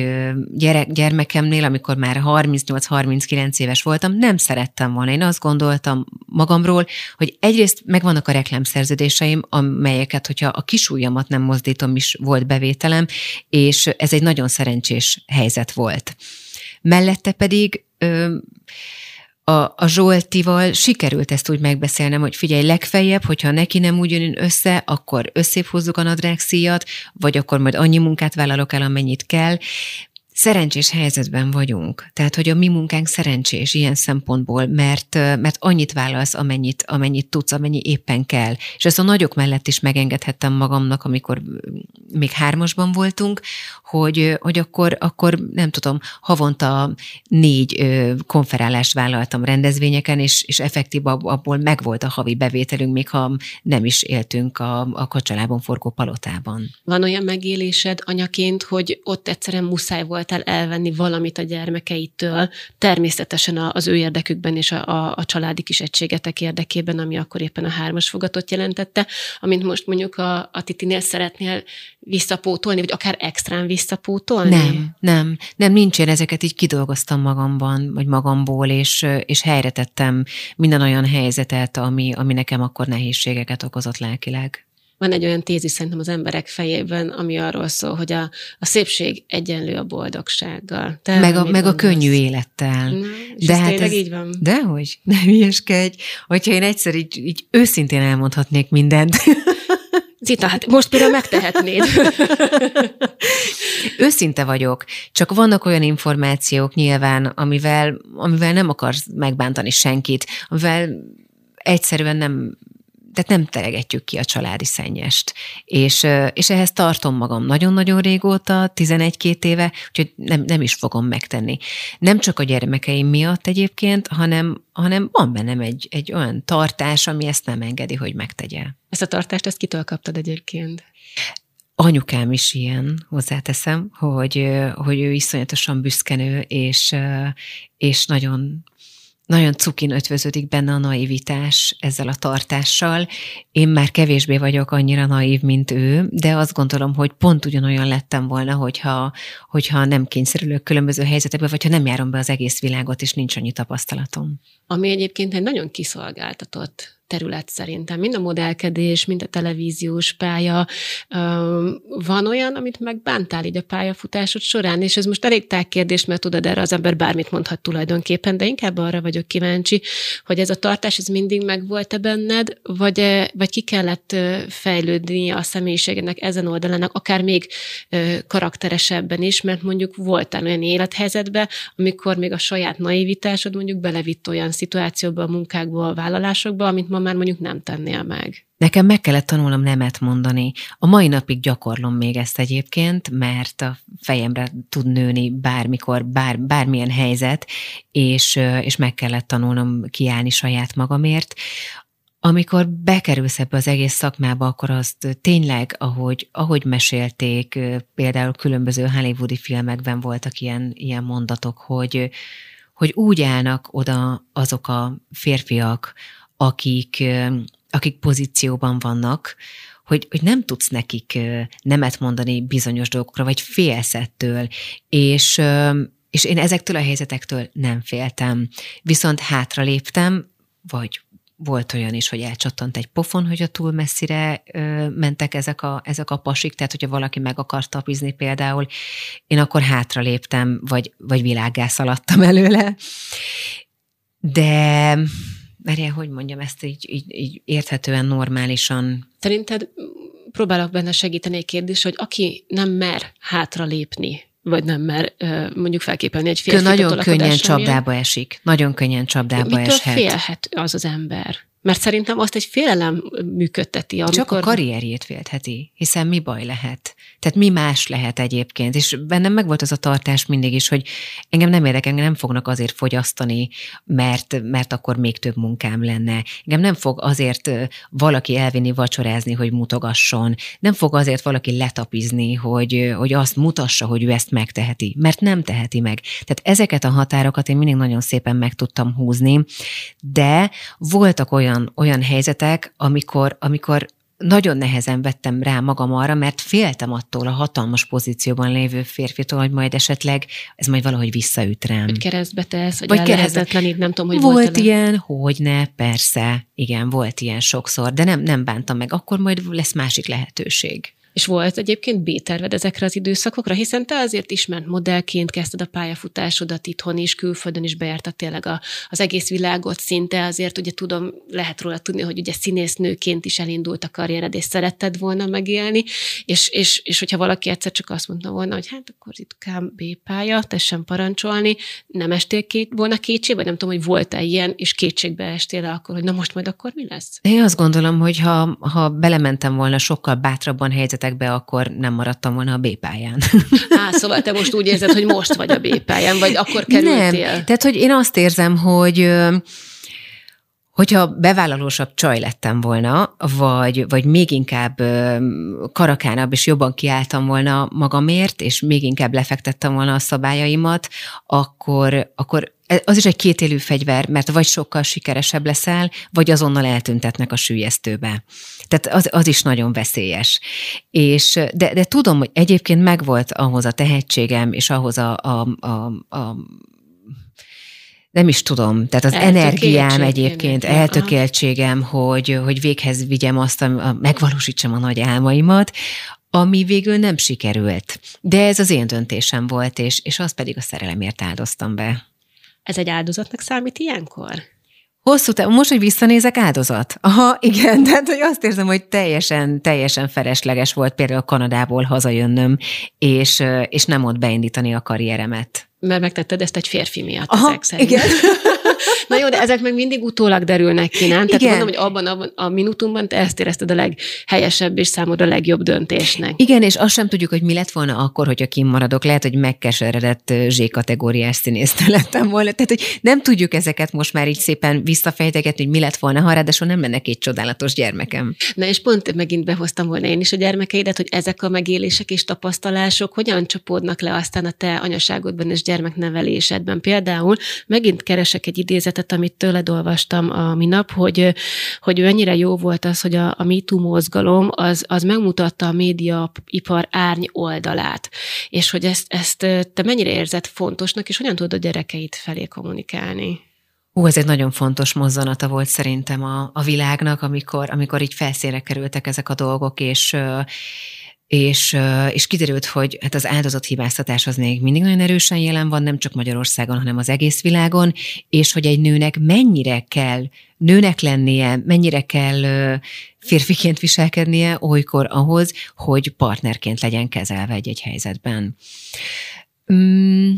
gyerek, gyermekemnél, amikor már 38-39 éves voltam, nem szerettem volna. Én azt gondoltam magamról, hogy egyrészt megvannak a reklámszerződéseim, amelyeket, hogyha a kisújamat nem mozdítom, is volt bevételem, és ez egy nagyon szerencsés helyzet volt. Mellette pedig ö, a, a Zsoltival sikerült ezt úgy megbeszélnem, hogy figyelj, legfeljebb, hogyha neki nem úgy jön össze, akkor hozzuk a nadrágszíjat, vagy akkor majd annyi munkát vállalok el, amennyit kell szerencsés helyzetben vagyunk. Tehát, hogy a mi munkánk szerencsés ilyen szempontból, mert, mert annyit válasz, amennyit, amennyit tudsz, amennyi éppen kell. És ezt a nagyok mellett is megengedhettem magamnak, amikor még hármasban voltunk, hogy, hogy akkor, akkor nem tudom, havonta négy konferálást vállaltam rendezvényeken, és, és effektív abból megvolt a havi bevételünk, még ha nem is éltünk a, a kacsalában forgó palotában. Van olyan megélésed anyaként, hogy ott egyszerűen muszáj volt próbáltál elvenni valamit a gyermekeitől, természetesen az ő érdekükben és a, a, a családi kis egységetek érdekében, ami akkor éppen a hármas fogatot jelentette, amint most mondjuk a, a Titinél szeretnél visszapótolni, vagy akár extrán visszapótolni? Nem, nem, nem, nincs, én ezeket így kidolgoztam magamban, vagy magamból, és, és helyre tettem minden olyan helyzetet, ami, ami nekem akkor nehézségeket okozott lelkileg van egy olyan tézis szerintem az emberek fejében, ami arról szól, hogy a, a szépség egyenlő a boldogsággal. Te meg a, meg a könnyű élettel. Na, de hát ez, így van. Dehogy, nem ilyeskedj. Hogyha én egyszer így, így őszintén elmondhatnék mindent. Zita, hát most például megtehetnéd. Őszinte vagyok, csak vannak olyan információk nyilván, amivel, amivel nem akarsz megbántani senkit, amivel egyszerűen nem tehát nem teregetjük ki a családi szennyest. És, és ehhez tartom magam nagyon-nagyon régóta, 11-2 éve, úgyhogy nem, nem is fogom megtenni. Nem csak a gyermekeim miatt egyébként, hanem, hanem van bennem egy, egy olyan tartás, ami ezt nem engedi, hogy megtegye. Ezt a tartást, ezt kitől kaptad egyébként? Anyukám is ilyen, hozzáteszem, hogy, hogy ő iszonyatosan büszkenő, és, és nagyon nagyon cukin ötvöződik benne a naivitás ezzel a tartással. Én már kevésbé vagyok annyira naív, mint ő, de azt gondolom, hogy pont ugyanolyan lettem volna, hogyha, hogyha nem kényszerülök különböző helyzetekbe, vagy ha nem járom be az egész világot, és nincs annyi tapasztalatom. Ami egyébként egy nagyon kiszolgáltatott terület szerintem. Mind a modellkedés, mind a televíziós pálya. Van olyan, amit megbántál így a pályafutásod során, és ez most elég kérdés, mert tudod, erre az ember bármit mondhat tulajdonképpen, de inkább arra vagyok kíváncsi, hogy ez a tartás, ez mindig megvolt-e benned, vagy, vagy ki kellett fejlődni a személyiségének ezen oldalának, akár még karakteresebben is, mert mondjuk voltál olyan élethelyzetben, amikor még a saját naivitásod mondjuk belevitt olyan szituációba, a munkákba, a vállalásokba, amit ma már mondjuk nem tennél meg. Nekem meg kellett tanulnom nemet mondani. A mai napig gyakorlom még ezt egyébként, mert a fejemre tud nőni bármikor, bár, bármilyen helyzet, és, és meg kellett tanulnom kiállni saját magamért. Amikor bekerülsz ebbe az egész szakmába, akkor azt tényleg, ahogy, ahogy mesélték, például különböző hollywoodi filmekben voltak ilyen, ilyen mondatok, hogy, hogy úgy állnak oda azok a férfiak, akik, akik pozícióban vannak, hogy, hogy nem tudsz nekik nemet mondani bizonyos dolgokra, vagy félsz ettől, és, és én ezektől a helyzetektől nem féltem. Viszont hátra léptem, vagy volt olyan is, hogy elcsattant egy pofon, hogy a túl messzire ö, mentek ezek a, ezek a pasik, tehát hogyha valaki meg akart tapizni például, én akkor hátra léptem, vagy, vagy világgá szaladtam előle. De merje, hogy mondjam ezt így, így, így érthetően, normálisan. Szerinted próbálok benne segíteni egy kérdés, hogy aki nem mer hátra lépni, vagy nem mer mondjuk felképelni egy férfit Nagyon könnyen csapdába esik. Nagyon könnyen csapdába Mitől eshet. félhet az az ember? Mert szerintem azt egy félelem működteti. Amikor... Csak a karrierjét féltheti, hiszen mi baj lehet? Tehát mi más lehet egyébként? És bennem megvolt az a tartás mindig is, hogy engem nem érdekel, engem nem fognak azért fogyasztani, mert, mert akkor még több munkám lenne. Engem nem fog azért valaki elvinni vacsorázni, hogy mutogasson. Nem fog azért valaki letapizni, hogy, hogy azt mutassa, hogy ő ezt megteheti, mert nem teheti meg. Tehát ezeket a határokat én mindig nagyon szépen meg tudtam húzni, de voltak olyan olyan, olyan helyzetek, amikor, amikor nagyon nehezen vettem rá magam arra, mert féltem attól a hatalmas pozícióban lévő férfitól, hogy majd esetleg ez majd valahogy visszaüt rám. Hogy keresztbe tesz, vagy, vagy keresztetlenít, nem tudom, hogy volt Volt ilyen, hogy ne, persze, igen, volt ilyen sokszor, de nem, nem bántam meg, akkor majd lesz másik lehetőség. És volt egyébként B-terved ezekre az időszakokra, hiszen te azért ismert modellként kezdted a pályafutásodat itthon is, külföldön is bejártad tényleg a, az egész világot szinte, azért ugye tudom, lehet róla tudni, hogy ugye színésznőként is elindult a karriered, és szeretted volna megélni, és, és, és hogyha valaki egyszer csak azt mondta volna, hogy hát akkor itt kám B-pálya, tessen parancsolni, nem estél két, volna vagy nem tudom, hogy volt-e ilyen, és kétségbe estél akkor, hogy na most majd akkor mi lesz? Én azt gondolom, hogy ha, ha belementem volna sokkal bátrabban helyzetek be, akkor nem maradtam volna a B-pályán. Á, szóval te most úgy érzed, hogy most vagy a B-pályán, vagy akkor kerültél? Nem, tehát hogy én azt érzem, hogy Hogyha bevállalósabb csaj lettem volna, vagy, vagy még inkább karakánabb és jobban kiálltam volna magamért, és még inkább lefektettem volna a szabályaimat, akkor, akkor az is egy kétélű fegyver, mert vagy sokkal sikeresebb leszel, vagy azonnal eltüntetnek a sűjesztőbe. Tehát az, az is nagyon veszélyes. És, de, de tudom, hogy egyébként megvolt ahhoz a tehetségem, és ahhoz a, a, a, a nem is tudom, tehát az energiám egyébként, eltökéltségem, hogy, hogy véghez vigyem azt, a, megvalósítsam a nagy álmaimat, ami végül nem sikerült. De ez az én döntésem volt, és, és azt pedig a szerelemért áldoztam be. Ez egy áldozatnak számít ilyenkor? Hosszú távon, most, hogy visszanézek, áldozat. Aha, igen, tehát hogy azt érzem, hogy teljesen, teljesen felesleges volt például Kanadából hazajönnöm, és, és nem ott beindítani a karrieremet. Mert megtetted ezt egy férfi miatt, Aha. Igen. Na jó, de ezek meg mindig utólag derülnek ki, nem? Tehát Igen. mondom, hogy abban, abban a minutumban te ezt érezted a leghelyesebb és számodra a legjobb döntésnek. Igen, és azt sem tudjuk, hogy mi lett volna akkor, hogyha kimaradok. Lehet, hogy megkeseredett Z-kategóriás színész lettem volna. Tehát, hogy nem tudjuk ezeket most már így szépen visszafejtegetni, hogy mi lett volna, ha ráadásul nem lenne egy csodálatos gyermekem. Na és pont megint behoztam volna én is a gyermekeidet, hogy ezek a megélések és tapasztalások hogyan csapódnak le aztán a te anyaságodban és gyermeknevelésedben. Például megint keresek egy idézetet, amit tőled olvastam a minap, hogy, hogy ennyire jó volt az, hogy a, a MeToo mozgalom az, az megmutatta a médiaipar árny oldalát, és hogy ezt, ezt te mennyire érzed fontosnak, és hogyan tudod a gyerekeit felé kommunikálni? Ó, ez egy nagyon fontos mozzanata volt szerintem a, a világnak, amikor, amikor így felszínre kerültek ezek a dolgok, és és, és kiderült, hogy hát az áldozathibáztatás az még mindig nagyon erősen jelen van, nem csak Magyarországon, hanem az egész világon, és hogy egy nőnek mennyire kell nőnek lennie, mennyire kell férfiként viselkednie olykor ahhoz, hogy partnerként legyen kezelve egy-egy helyzetben. Mm.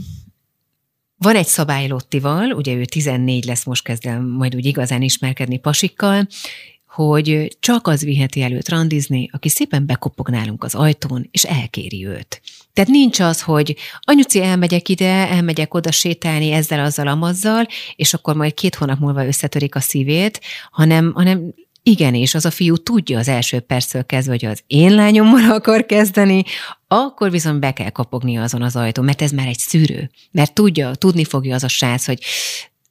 Van egy szabály Lottival, ugye ő 14 lesz, most kezd el majd úgy igazán ismerkedni pasikkal, hogy csak az viheti előtt randizni, aki szépen bekopog nálunk az ajtón, és elkéri őt. Tehát nincs az, hogy anyuci, elmegyek ide, elmegyek oda sétálni ezzel, azzal, amazzal, és akkor majd két hónap múlva összetörik a szívét, hanem, hanem igenis, az a fiú tudja az első perctől kezdve, hogy az én lányommal akar kezdeni, akkor viszont be kell kopogni azon az ajtón, mert ez már egy szűrő. Mert tudja, tudni fogja az a srác, hogy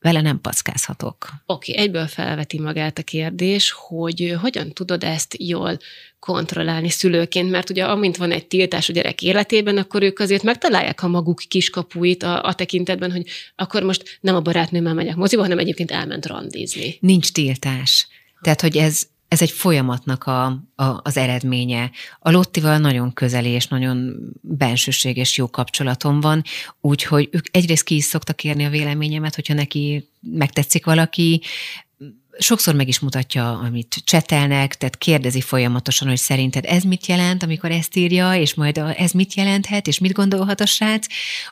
vele nem packázhatok. Oké, okay, egyből felveti magát a kérdés, hogy hogyan tudod ezt jól kontrollálni szülőként, mert ugye amint van egy tiltás a gyerek életében, akkor ők azért megtalálják a maguk kiskapuit a, a tekintetben, hogy akkor most nem a barátnőmmel megyek moziba, hanem egyébként elment randizni. Nincs tiltás. Tehát, hogy ez, ez egy folyamatnak a, a, az eredménye. A Lottival nagyon közeli és nagyon bensőséges jó kapcsolatom van, úgyhogy ők egyrészt ki is szoktak kérni a véleményemet, hogyha neki megtetszik valaki, sokszor meg is mutatja, amit csetelnek, tehát kérdezi folyamatosan, hogy szerinted ez mit jelent, amikor ezt írja, és majd ez mit jelenthet, és mit gondolhat a srác.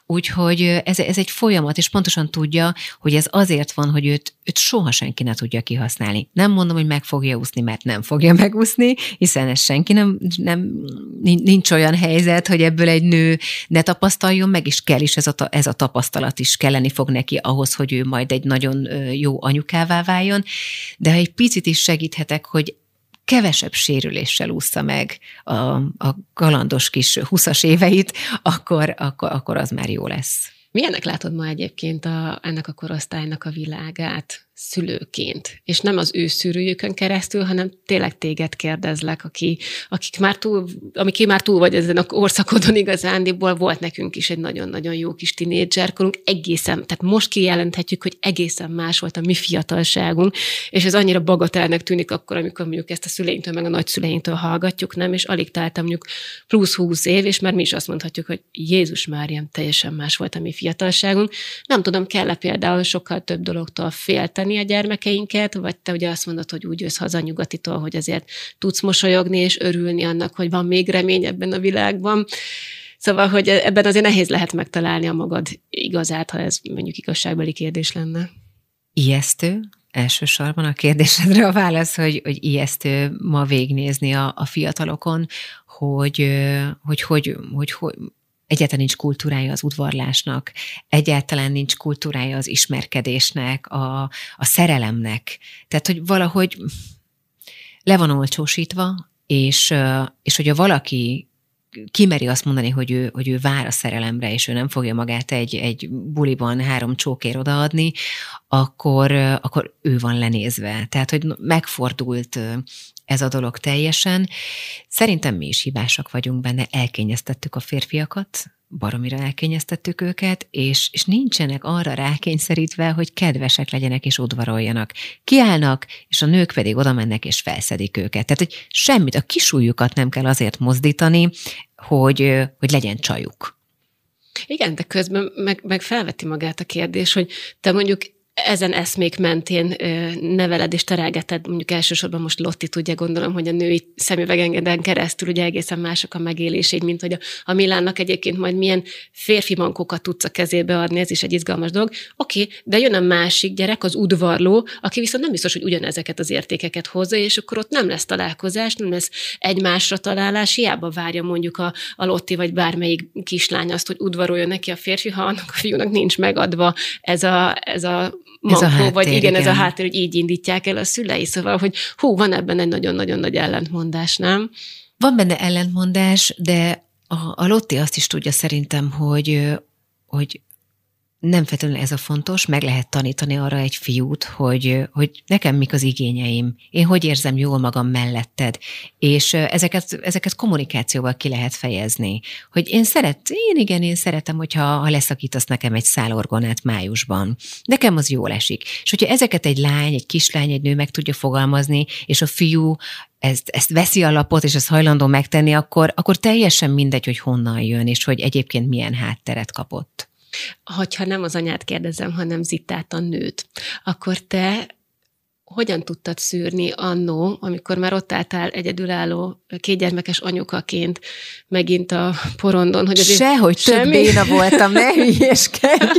Úgyhogy ez, ez egy folyamat, és pontosan tudja, hogy ez azért van, hogy őt, őt soha senki ne tudja kihasználni. Nem mondom, hogy meg fogja úszni, mert nem fogja megúszni, hiszen ez senki nem, nem nincs olyan helyzet, hogy ebből egy nő ne tapasztaljon meg, és kell is ez a, ez a tapasztalat is kelleni fog neki ahhoz, hogy ő majd egy nagyon jó anyukává váljon de ha egy picit is segíthetek, hogy kevesebb sérüléssel úszta meg a, a galandos kis huszas éveit, akkor, akkor, akkor az már jó lesz. Milyennek látod ma egyébként a, ennek a korosztálynak a világát? Szülőként, és nem az ő szűrőjükön keresztül, hanem tényleg téged kérdezlek, aki, akik már túl, amik már túl vagy ezen a korszakodon igazándiból, volt nekünk is egy nagyon-nagyon jó kis tinédzserkorunk, egészen, tehát most kijelenthetjük, hogy egészen más volt a mi fiatalságunk, és ez annyira bagatelnek tűnik akkor, amikor mondjuk ezt a szüleinktől, meg a nagyszüleinktől hallgatjuk, nem, és alig találtam mondjuk plusz húsz év, és már mi is azt mondhatjuk, hogy Jézus Máriam, teljesen más volt a mi fiatalságunk. Nem tudom, kell-e például sokkal több dologtól félteni, a gyermekeinket, vagy te ugye azt mondod, hogy úgy jössz haza nyugatitól, hogy azért tudsz mosolyogni és örülni annak, hogy van még remény ebben a világban. Szóval, hogy ebben azért nehéz lehet megtalálni a magad igazát, ha ez mondjuk igazságbeli kérdés lenne. Ijesztő, elsősorban a kérdésedre a válasz, hogy, hogy ijesztő ma végnézni a, a fiatalokon, hogy hogy, hogy, hogy, hogy egyáltalán nincs kultúrája az udvarlásnak, egyáltalán nincs kultúrája az ismerkedésnek, a, a szerelemnek. Tehát, hogy valahogy le van olcsósítva, és, és hogyha valaki kimeri azt mondani, hogy ő, hogy ő vár a szerelemre, és ő nem fogja magát egy, egy buliban három csókér odaadni, akkor, akkor ő van lenézve. Tehát, hogy megfordult ez a dolog teljesen. Szerintem mi is hibásak vagyunk benne, elkényeztettük a férfiakat, baromira elkényeztettük őket, és, és nincsenek arra rákényszerítve, hogy kedvesek legyenek és udvaroljanak. Kiállnak, és a nők pedig oda mennek és felszedik őket. Tehát, hogy semmit, a kisújukat nem kell azért mozdítani, hogy, hogy legyen csajuk. Igen, de közben meg, meg felveti magát a kérdés, hogy te mondjuk ezen eszmék mentén neveled és terelgeted, mondjuk elsősorban most Lotti tudja, gondolom, hogy a női szemüvegengeden keresztül ugye egészen mások a megélésény, mint hogy a, a Milánnak egyébként majd milyen férfi mankokat tudsz a kezébe adni, ez is egy izgalmas dolog. Oké, de jön a másik gyerek, az udvarló, aki viszont nem biztos, hogy ugyanezeket az értékeket hozza, és akkor ott nem lesz találkozás, nem lesz egymásra találás, hiába várja mondjuk a, a Lotti vagy bármelyik kislány azt, hogy udvaroljon neki a férfi, ha annak a fiúnak nincs megadva ez a, ez a mankó, ez a háttér, vagy igen, igen, ez a háttér, hogy így indítják el a szülei, szóval, hogy hú, van ebben egy nagyon-nagyon nagy ellentmondás, nem? Van benne ellentmondás, de a, a Lotti azt is tudja szerintem, hogy, hogy nem feltétlenül ez a fontos, meg lehet tanítani arra egy fiút, hogy, hogy nekem mik az igényeim, én hogy érzem jól magam melletted, és ezeket, ezeket kommunikációval ki lehet fejezni, hogy én szeret, én igen, én szeretem, hogyha ha leszakítasz nekem egy szálorgonát májusban. Nekem az jól esik. És hogyha ezeket egy lány, egy kislány, egy nő meg tudja fogalmazni, és a fiú ezt, ezt veszi alapot, és ezt hajlandó megtenni, akkor, akkor teljesen mindegy, hogy honnan jön, és hogy egyébként milyen hátteret kapott hogyha nem az anyát kérdezem, hanem Zittát a nőt, akkor te hogyan tudtad szűrni annó, amikor már ott álltál egyedülálló kétgyermekes anyukaként megint a porondon, hogy azért Sehogy semmi... több béna voltam, ne hülyeskedj!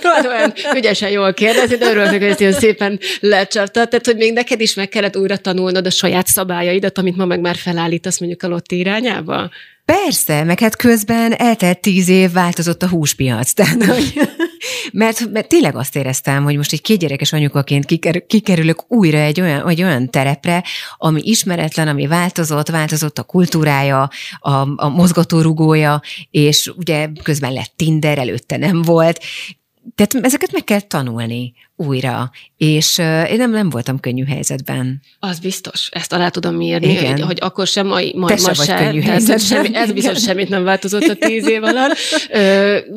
Próbáltam olyan ügyesen jól kérdezni, de örülök, hogy ezt ilyen szépen lecsaptad, tehát hogy még neked is meg kellett újra tanulnod a saját szabályaidat, amit ma meg már felállítasz mondjuk a Lotti irányába? Persze, meg hát közben eltelt tíz év, változott a húspiac. Tehát, hogy, mert, mert tényleg azt éreztem, hogy most egy kétgyerekes anyukaként kikerül, kikerülök újra egy olyan, egy olyan terepre, ami ismeretlen, ami változott, változott a kultúrája, a, a mozgatórugója, és ugye közben lett Tinder, előtte nem volt, tehát ezeket meg kell tanulni újra, és uh, én nem, nem voltam könnyű helyzetben. Az biztos, ezt alá tudom írni, Igen. Hogy, hogy akkor sem, mai, ma, Te ma se, vagy könnyű helyzetben. Semmi, ez biztos semmit nem változott a tíz év alatt.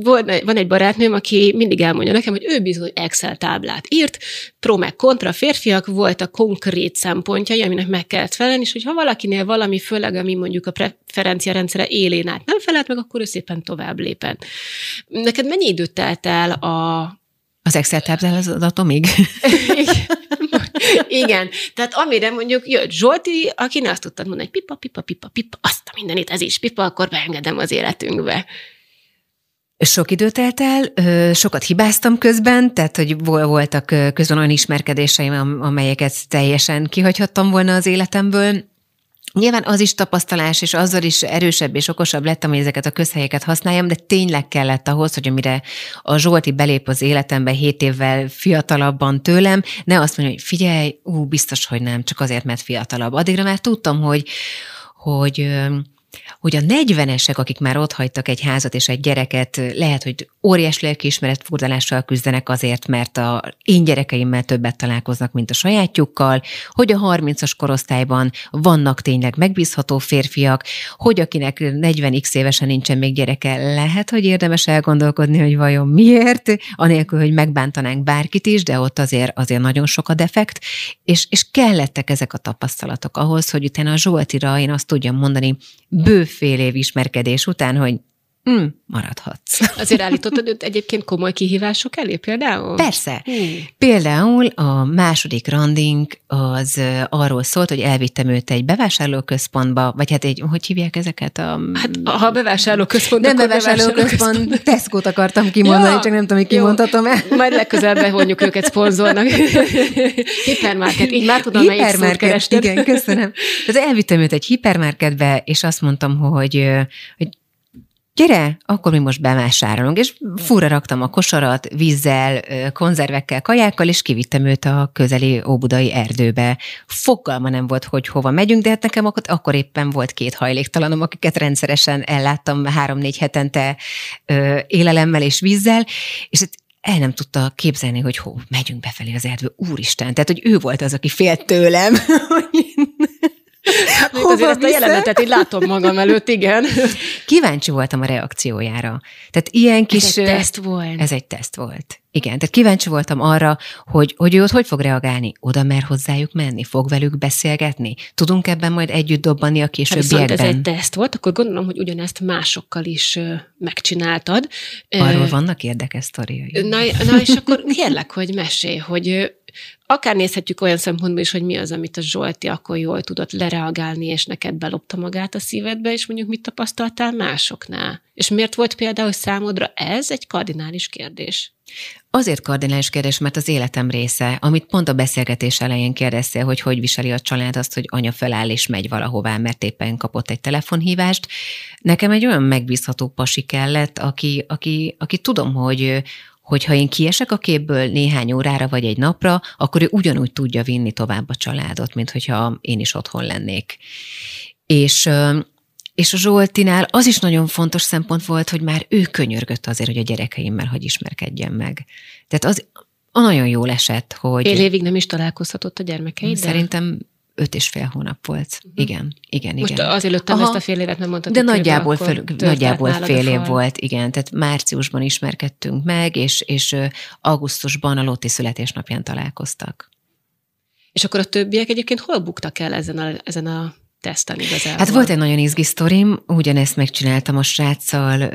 Van, van egy barátnőm, aki mindig elmondja nekem, hogy ő bizony Excel táblát írt, pro meg kontra férfiak volt a konkrét szempontjai, aminek meg kellett felelni, és hogyha valakinél valami, főleg ami mondjuk a preferencia rendszere élén át nem felelt meg, akkor ő szépen tovább lépett. Neked mennyi időt telt el a az Excel táblázatomig? Igen. Tehát amire mondjuk jött Zsolti, aki azt tudtad mondani, hogy pipa, pipa, pipa, pipa, azt a mindenit, ez is pipa, akkor beengedem az életünkbe. Sok időt telt el, sokat hibáztam közben, tehát hogy voltak közben olyan ismerkedéseim, amelyeket teljesen kihagyhattam volna az életemből, Nyilván az is tapasztalás, és azzal is erősebb és okosabb lettem, hogy ezeket a közhelyeket használjam, de tényleg kellett ahhoz, hogy amire a Zsolti belép az életembe hét évvel fiatalabban tőlem, ne azt mondja, hogy figyelj, ú, biztos, hogy nem, csak azért, mert fiatalabb. Addigra már tudtam, hogy, hogy hogy a 40-esek, akik már ott hagytak egy házat és egy gyereket, lehet, hogy óriás lelkiismeret furdalással küzdenek azért, mert a én gyerekeimmel többet találkoznak, mint a sajátjukkal, hogy a 30-as korosztályban vannak tényleg megbízható férfiak, hogy akinek 40x évesen nincsen még gyereke, lehet, hogy érdemes elgondolkodni, hogy vajon miért, anélkül, hogy megbántanánk bárkit is, de ott azért, azért nagyon sok a defekt, és, és kellettek ezek a tapasztalatok ahhoz, hogy utána a Zsoltira én azt tudjam mondani, bőfél év ismerkedés után, hogy Mm, maradhatsz. Azért állítottad őt egyébként komoly kihívások elé például? Persze. Hmm. Például a második randing az arról szólt, hogy elvittem őt egy bevásárlóközpontba, vagy hát egy, hogy hívják ezeket? A... Hát ha bevásárlóközpont, Nem bevásárlóközpont, Tesco-t akartam kimondani, ja, csak nem tudom, hogy kimondhatom el. Majd legközelebb behonjuk őket szponzornak. hipermarket, így már tudom, melyik Igen, köszönöm. Tehát elvittem őt egy hipermarketbe, és azt mondtam, hogy, hogy gyere, akkor mi most bevásárolunk. És fura raktam a kosarat vízzel, konzervekkel, kajákkal, és kivittem őt a közeli óbudai erdőbe. Fogalma nem volt, hogy hova megyünk, de hát nekem akkor, akkor éppen volt két hajléktalanom, akiket rendszeresen elláttam három-négy hetente ö, élelemmel és vízzel, és hát el nem tudta képzelni, hogy hó, megyünk befelé az erdő, úristen. Tehát, hogy ő volt az, aki félt tőlem, hogy Hát Hova azért ezt a jelenetet így látom magam előtt, igen. Kíváncsi voltam a reakciójára. Tehát ilyen kis... Ez egy teszt volt. Ez egy teszt volt. Igen, tehát kíváncsi voltam arra, hogy, hogy ő ott hogy fog reagálni. Oda mer hozzájuk menni? Fog velük beszélgetni? Tudunk ebben majd együtt dobbanni a hát későbbiekben? Hát ez egy teszt volt, akkor gondolom, hogy ugyanezt másokkal is megcsináltad. Arról vannak érdekes sztoriai. Na, na és akkor kérlek, hogy mesélj, hogy akár nézhetjük olyan szempontból is, hogy mi az, amit a Zsolti akkor jól tudott lereagálni, és neked belopta magát a szívedbe, és mondjuk mit tapasztaltál másoknál. És miért volt például számodra ez egy kardinális kérdés? Azért kardinális kérdés, mert az életem része, amit pont a beszélgetés elején kérdeztél, hogy hogy viseli a család azt, hogy anya feláll és megy valahová, mert éppen kapott egy telefonhívást. Nekem egy olyan megbízható pasi kellett, aki, aki, aki tudom, hogy, hogyha én kiesek a képből néhány órára vagy egy napra, akkor ő ugyanúgy tudja vinni tovább a családot, mint hogyha én is otthon lennék. És és a Zsoltinál az is nagyon fontos szempont volt, hogy már ő könyörgött azért, hogy a gyerekeimmel hogy ismerkedjen meg. Tehát az nagyon jól esett, hogy... Fél évig nem is találkozhatott a gyermekeiddel? Szerintem öt és fél hónap volt. Uh-huh. Igen, igen, Most igen. azért előttem ezt a fél évet nem mondtad. De nagyjából, fel, nagyjából fél év volt, igen. Tehát márciusban ismerkedtünk meg, és, és augusztusban a Lotti születésnapján találkoztak. És akkor a többiek egyébként hol buktak el ezen a, ezen a teszten igazából? Hát volt egy nagyon izgi sztorim, ugyanezt megcsináltam a sráccal,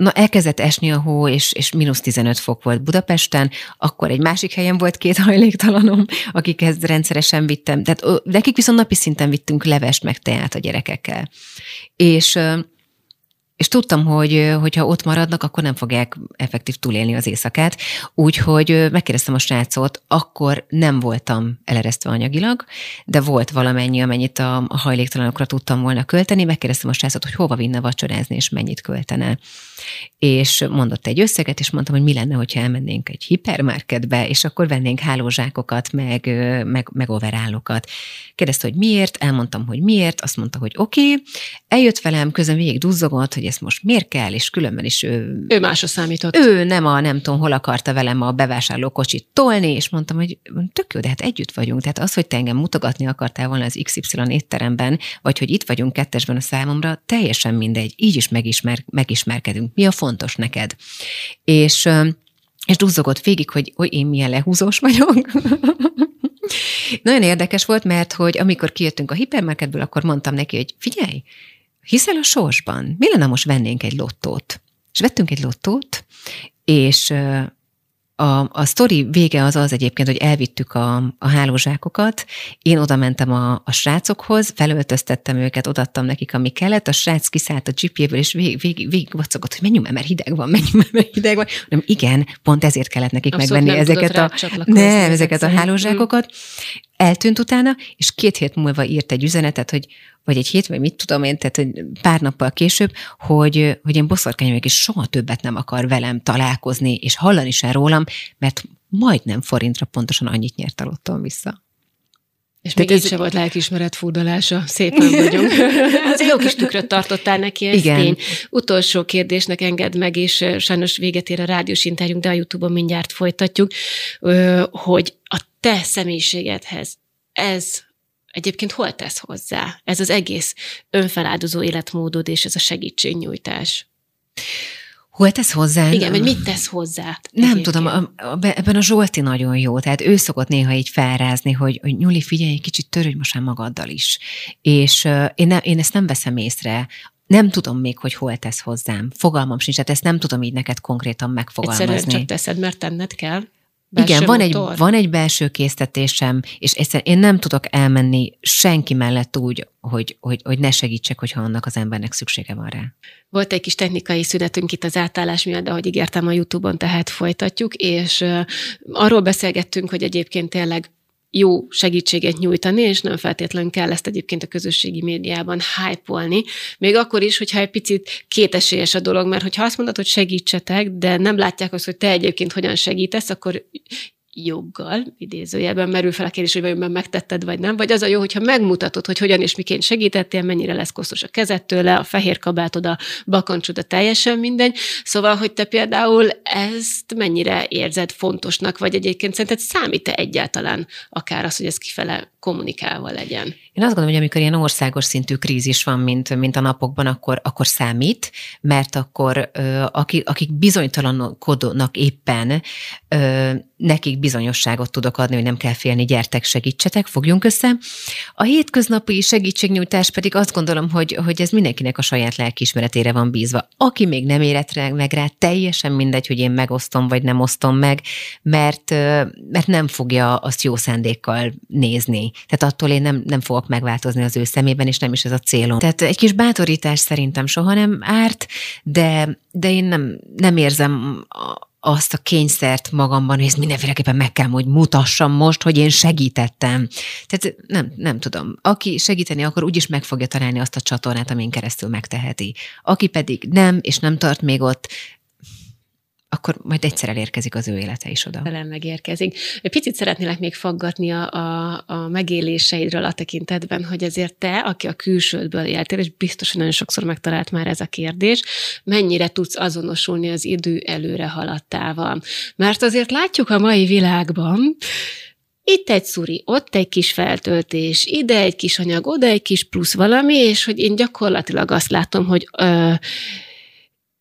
Na, elkezdett esni a hó, és, és mínusz 15 fok volt Budapesten, akkor egy másik helyen volt két hajléktalanom, akikhez rendszeresen vittem, tehát nekik viszont napi szinten vittünk levest meg teát a gyerekekkel. És és tudtam, hogy hogyha ott maradnak, akkor nem fogják effektív túlélni az éjszakát. Úgyhogy megkérdeztem a srácot, akkor nem voltam eleresztve anyagilag, de volt valamennyi, amennyit a, hajléktalanokra tudtam volna költeni. Megkérdeztem a srácot, hogy hova vinne vacsorázni, és mennyit költene. És mondott egy összeget, és mondtam, hogy mi lenne, hogyha elmennénk egy hipermarketbe, és akkor vennénk hálózsákokat, meg, meg, meg overállokat. Kérdezte, hogy miért, elmondtam, hogy miért, azt mondta, hogy oké, okay. eljött velem, közben végig duzzogott, hogy ezt most miért kell, és különben is ő... Ő másra számított. Ő nem a nem tudom, hol akarta velem a bevásárlókocsit tolni, és mondtam, hogy tök jó, de hát együtt vagyunk. Tehát az, hogy te engem mutogatni akartál volna az XY étteremben, vagy hogy itt vagyunk kettesben a számomra, teljesen mindegy. Így is megismer, megismerkedünk. Mi a fontos neked? És és duzzogott végig, hogy, hogy én milyen lehúzós vagyok. Nagyon érdekes volt, mert hogy amikor kijöttünk a hipermarketből, akkor mondtam neki, hogy figyelj, hiszel a sorsban, mi lenne most vennénk egy lottót? És vettünk egy lottót, és a, a sztori vége az az egyébként, hogy elvittük a, a hálózsákokat, én oda mentem a, a srácokhoz, felöltöztettem őket, odattam nekik, ami kellett, a srác kiszállt a gp és végig, végig, végig vacogott, hogy menjünk, mert hideg van, menjünk, mert hideg van. Nem, igen, pont ezért kellett nekik Abszolút megvenni ezeket a, nem, ezeket a hálózsákokat. Eltűnt utána, és két hét múlva írt egy üzenetet, hogy vagy egy hét, vagy mit tudom én, tehát pár nappal később, hogy, hogy én boszorkány vagyok, és soha többet nem akar velem találkozni, és hallani se rólam, mert majdnem forintra pontosan annyit nyert a vissza. És még ez... se volt lelkismeret furdalása. Szépen vagyunk. Az jó kis tükröt tartottál neki, ez Igen. tény. Utolsó kérdésnek enged meg, és sajnos véget ér a rádiós interjúnk, de a Youtube-on mindjárt folytatjuk, hogy a te személyiségedhez ez egyébként hol tesz hozzá? Ez az egész önfeláldozó életmódod és ez a segítségnyújtás. Hol tesz hozzá? Igen, vagy mit tesz hozzá? Nem egyébként? tudom, a, a, ebben a Zsolti nagyon jó, tehát ő szokott néha így felrázni, hogy, hogy Nyuli, figyelj, egy kicsit törődj most már magaddal is. És uh, én, ne, én ezt nem veszem észre, nem tudom még, hogy hol tesz hozzám. Fogalmam sincs, tehát ezt nem tudom így neked konkrétan megfogalmazni. Egyszerűen csak teszed, mert tenned kell? Igen, van egy, van egy belső késztetésem, és egyszerűen én nem tudok elmenni senki mellett úgy, hogy, hogy, hogy ne segítsek, hogyha annak az embernek szüksége van rá. Volt egy kis technikai szünetünk itt az átállás miatt, de ahogy ígértem a YouTube-on, tehát folytatjuk, és arról beszélgettünk, hogy egyébként tényleg jó segítséget nyújtani, és nem feltétlenül kell ezt egyébként a közösségi médiában hype még akkor is, hogyha egy picit kétesélyes a dolog, mert hogyha azt mondod, hogy segítsetek, de nem látják azt, hogy te egyébként hogyan segítesz, akkor joggal, idézőjelben merül fel a kérdés, hogy vajon megtetted, vagy nem, vagy az a jó, hogyha megmutatod, hogy hogyan és miként segítettél, mennyire lesz kosztos a kezedtől, a fehér kabátod, a bakancsod, a teljesen mindegy. Szóval, hogy te például ezt mennyire érzed fontosnak, vagy egyébként szerinted számít-e egyáltalán akár az, hogy ez kifele kommunikálva legyen? Én azt gondolom, hogy amikor ilyen országos szintű krízis van, mint, mint a napokban, akkor, akkor számít, mert akkor akik, akik bizonytalankodnak éppen, nekik bizonyosságot tudok adni, hogy nem kell félni, gyertek, segítsetek, fogjunk össze. A hétköznapi segítségnyújtás pedig azt gondolom, hogy, hogy ez mindenkinek a saját lelkiismeretére van bízva. Aki még nem érett meg rá, teljesen mindegy, hogy én megosztom, vagy nem osztom meg, mert, mert nem fogja azt jó szándékkal nézni. Tehát attól én nem, nem fogok megváltozni az ő szemében, és nem is ez a célom. Tehát egy kis bátorítás szerintem soha nem árt, de, de én nem, nem érzem azt a kényszert magamban, hogy ezt mindenféleképpen meg kell, hogy mutassam most, hogy én segítettem. Tehát nem, nem tudom. Aki segíteni akar, úgyis meg fogja találni azt a csatornát, amin keresztül megteheti. Aki pedig nem, és nem tart még ott, akkor majd egyszer elérkezik az ő élete is oda. Velem megérkezik. Picit szeretnélek még faggatni a, a, a megéléseidről a tekintetben, hogy ezért te, aki a külsődből éltél, és biztosan nagyon sokszor megtalált már ez a kérdés, mennyire tudsz azonosulni az idő előre haladtával. Mert azért látjuk a mai világban, itt egy szuri, ott egy kis feltöltés, ide egy kis anyag, oda egy kis plusz valami, és hogy én gyakorlatilag azt látom, hogy ö,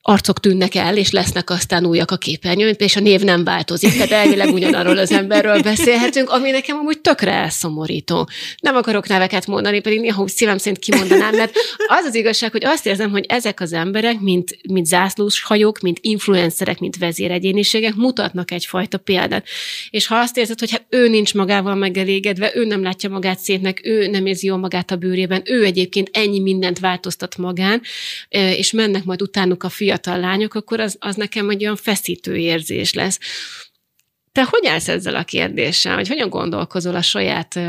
arcok tűnnek el, és lesznek aztán újak a képernyőn, és a név nem változik, tehát elvileg ugyanarról az emberről beszélhetünk, ami nekem amúgy tökre elszomorító. Nem akarok neveket mondani, pedig néha úgy szívem szerint kimondanám, mert az az igazság, hogy azt érzem, hogy ezek az emberek, mint, mint zászlós hajók, mint influencerek, mint vezéregyéniségek mutatnak egyfajta példát. És ha azt érzed, hogy hát ő nincs magával megelégedve, ő nem látja magát szépnek, ő nem érzi jól magát a bőrében, ő egyébként ennyi mindent változtat magán, és mennek majd utánuk a fiatal fiatal lányok, akkor az, az nekem egy olyan feszítő érzés lesz. Te hogy állsz ezzel a kérdéssel, vagy hogyan gondolkozol a saját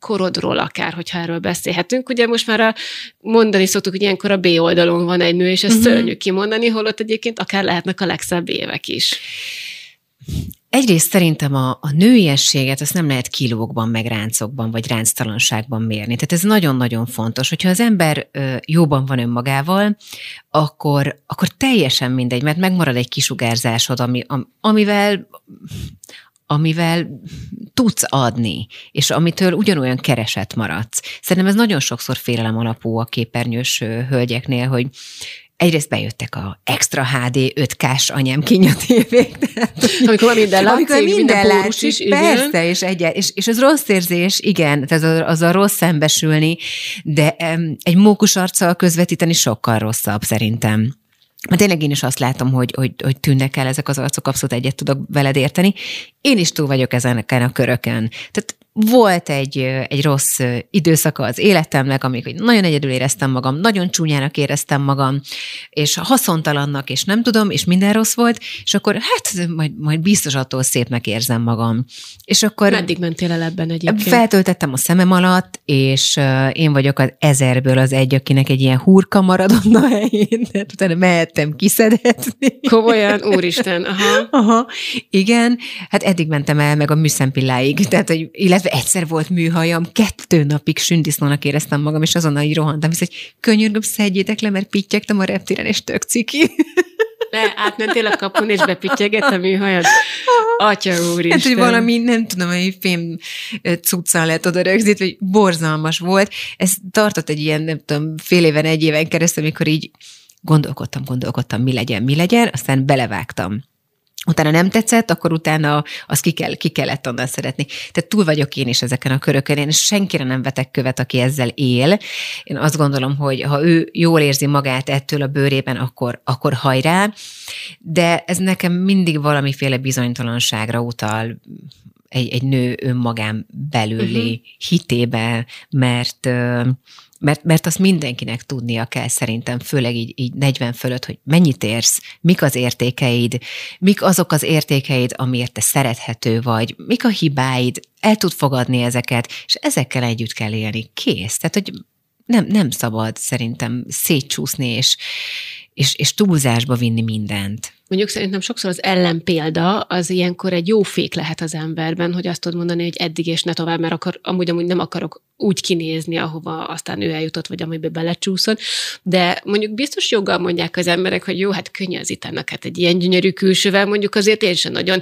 korodról akár, hogyha erről beszélhetünk? Ugye most már a, mondani szoktuk, hogy ilyenkor a B oldalon van egy nő, és ezt uh-huh. szörnyű kimondani, holott egyébként akár lehetnek a legszebb évek is. Egyrészt szerintem a, a nőiességet azt nem lehet kilókban, meg ráncokban, vagy ránctalanságban mérni. Tehát ez nagyon-nagyon fontos. Hogyha az ember jóban van önmagával, akkor, akkor teljesen mindegy, mert megmarad egy kisugárzásod, ami, am, amivel amivel tudsz adni, és amitől ugyanolyan keresett maradsz. Szerintem ez nagyon sokszor félelem alapú a képernyős hölgyeknél, hogy egyrészt bejöttek a extra HD 5K-s anyám kinyatévék. Amikor minden látszik, amikor minden, minden látszik, is, persze, igen. és, egy, és, és az rossz érzés, igen, az a, az a rossz szembesülni, de um, egy mókus arccal közvetíteni sokkal rosszabb szerintem. Mert tényleg én is azt látom, hogy, hogy, hogy tűnnek el ezek az arcok, abszolút egyet tudok veled érteni. Én is túl vagyok ezen a körökön. Tehát volt egy, egy rossz időszaka az életemnek, amikor nagyon egyedül éreztem magam, nagyon csúnyának éreztem magam, és haszontalannak, és nem tudom, és minden rossz volt, és akkor hát majd, majd biztos attól szépnek érzem magam. És akkor... Meddig mentél el ebben egyébként? Feltöltettem a szemem alatt, és én vagyok az ezerből az egy, akinek egy ilyen hurka maradott a helyén, tehát utána mehettem kiszedetni. Komolyan, úristen, aha. Aha, igen, hát eddig mentem el, meg a műszempilláig, tehát, hogy, illetve egyszer volt műhajam, kettő napig sündisznónak éreztem magam, és azonnal így rohantam, hisz, hogy könyörgöm, szedjétek le, mert pittyegtem a reptéren, és tök ciki. Le, átmentél a kapun, és bepittyegett a műhajad? Atya úristen. Hát, hogy valami, nem tudom, hogy fém cuccán lett oda rögzítve, hogy borzalmas volt. Ez tartott egy ilyen, nem tudom, fél éven, egy éven keresztül, amikor így gondolkodtam, gondolkodtam, mi legyen, mi legyen, aztán belevágtam utána nem tetszett, akkor utána azt ki, kell, ki kellett onnan szeretni. Tehát túl vagyok én is ezeken a körökön, én senkire nem vetek követ, aki ezzel él. Én azt gondolom, hogy ha ő jól érzi magát ettől a bőrében, akkor, akkor hajrá, de ez nekem mindig valamiféle bizonytalanságra utal, egy, egy nő önmagán belüli uh-huh. hitébe, mert mert, mert azt mindenkinek tudnia kell szerintem, főleg így, így 40 fölött, hogy mennyit érsz, mik az értékeid, mik azok az értékeid, amiért te szerethető vagy, mik a hibáid, el tud fogadni ezeket, és ezekkel együtt kell élni. Kész. Tehát, hogy nem, nem szabad szerintem szétcsúszni és, és, és túlzásba vinni mindent. Mondjuk szerintem sokszor az ellenpélda az ilyenkor egy jó fék lehet az emberben, hogy azt tud mondani, hogy eddig és ne tovább, mert akar, amúgy, amúgy nem akarok úgy kinézni, ahova aztán ő eljutott, vagy amiben belecsúszott. De mondjuk biztos joggal mondják az emberek, hogy jó, hát könnyű az itának, hát egy ilyen gyönyörű külsővel mondjuk azért én sem nagyon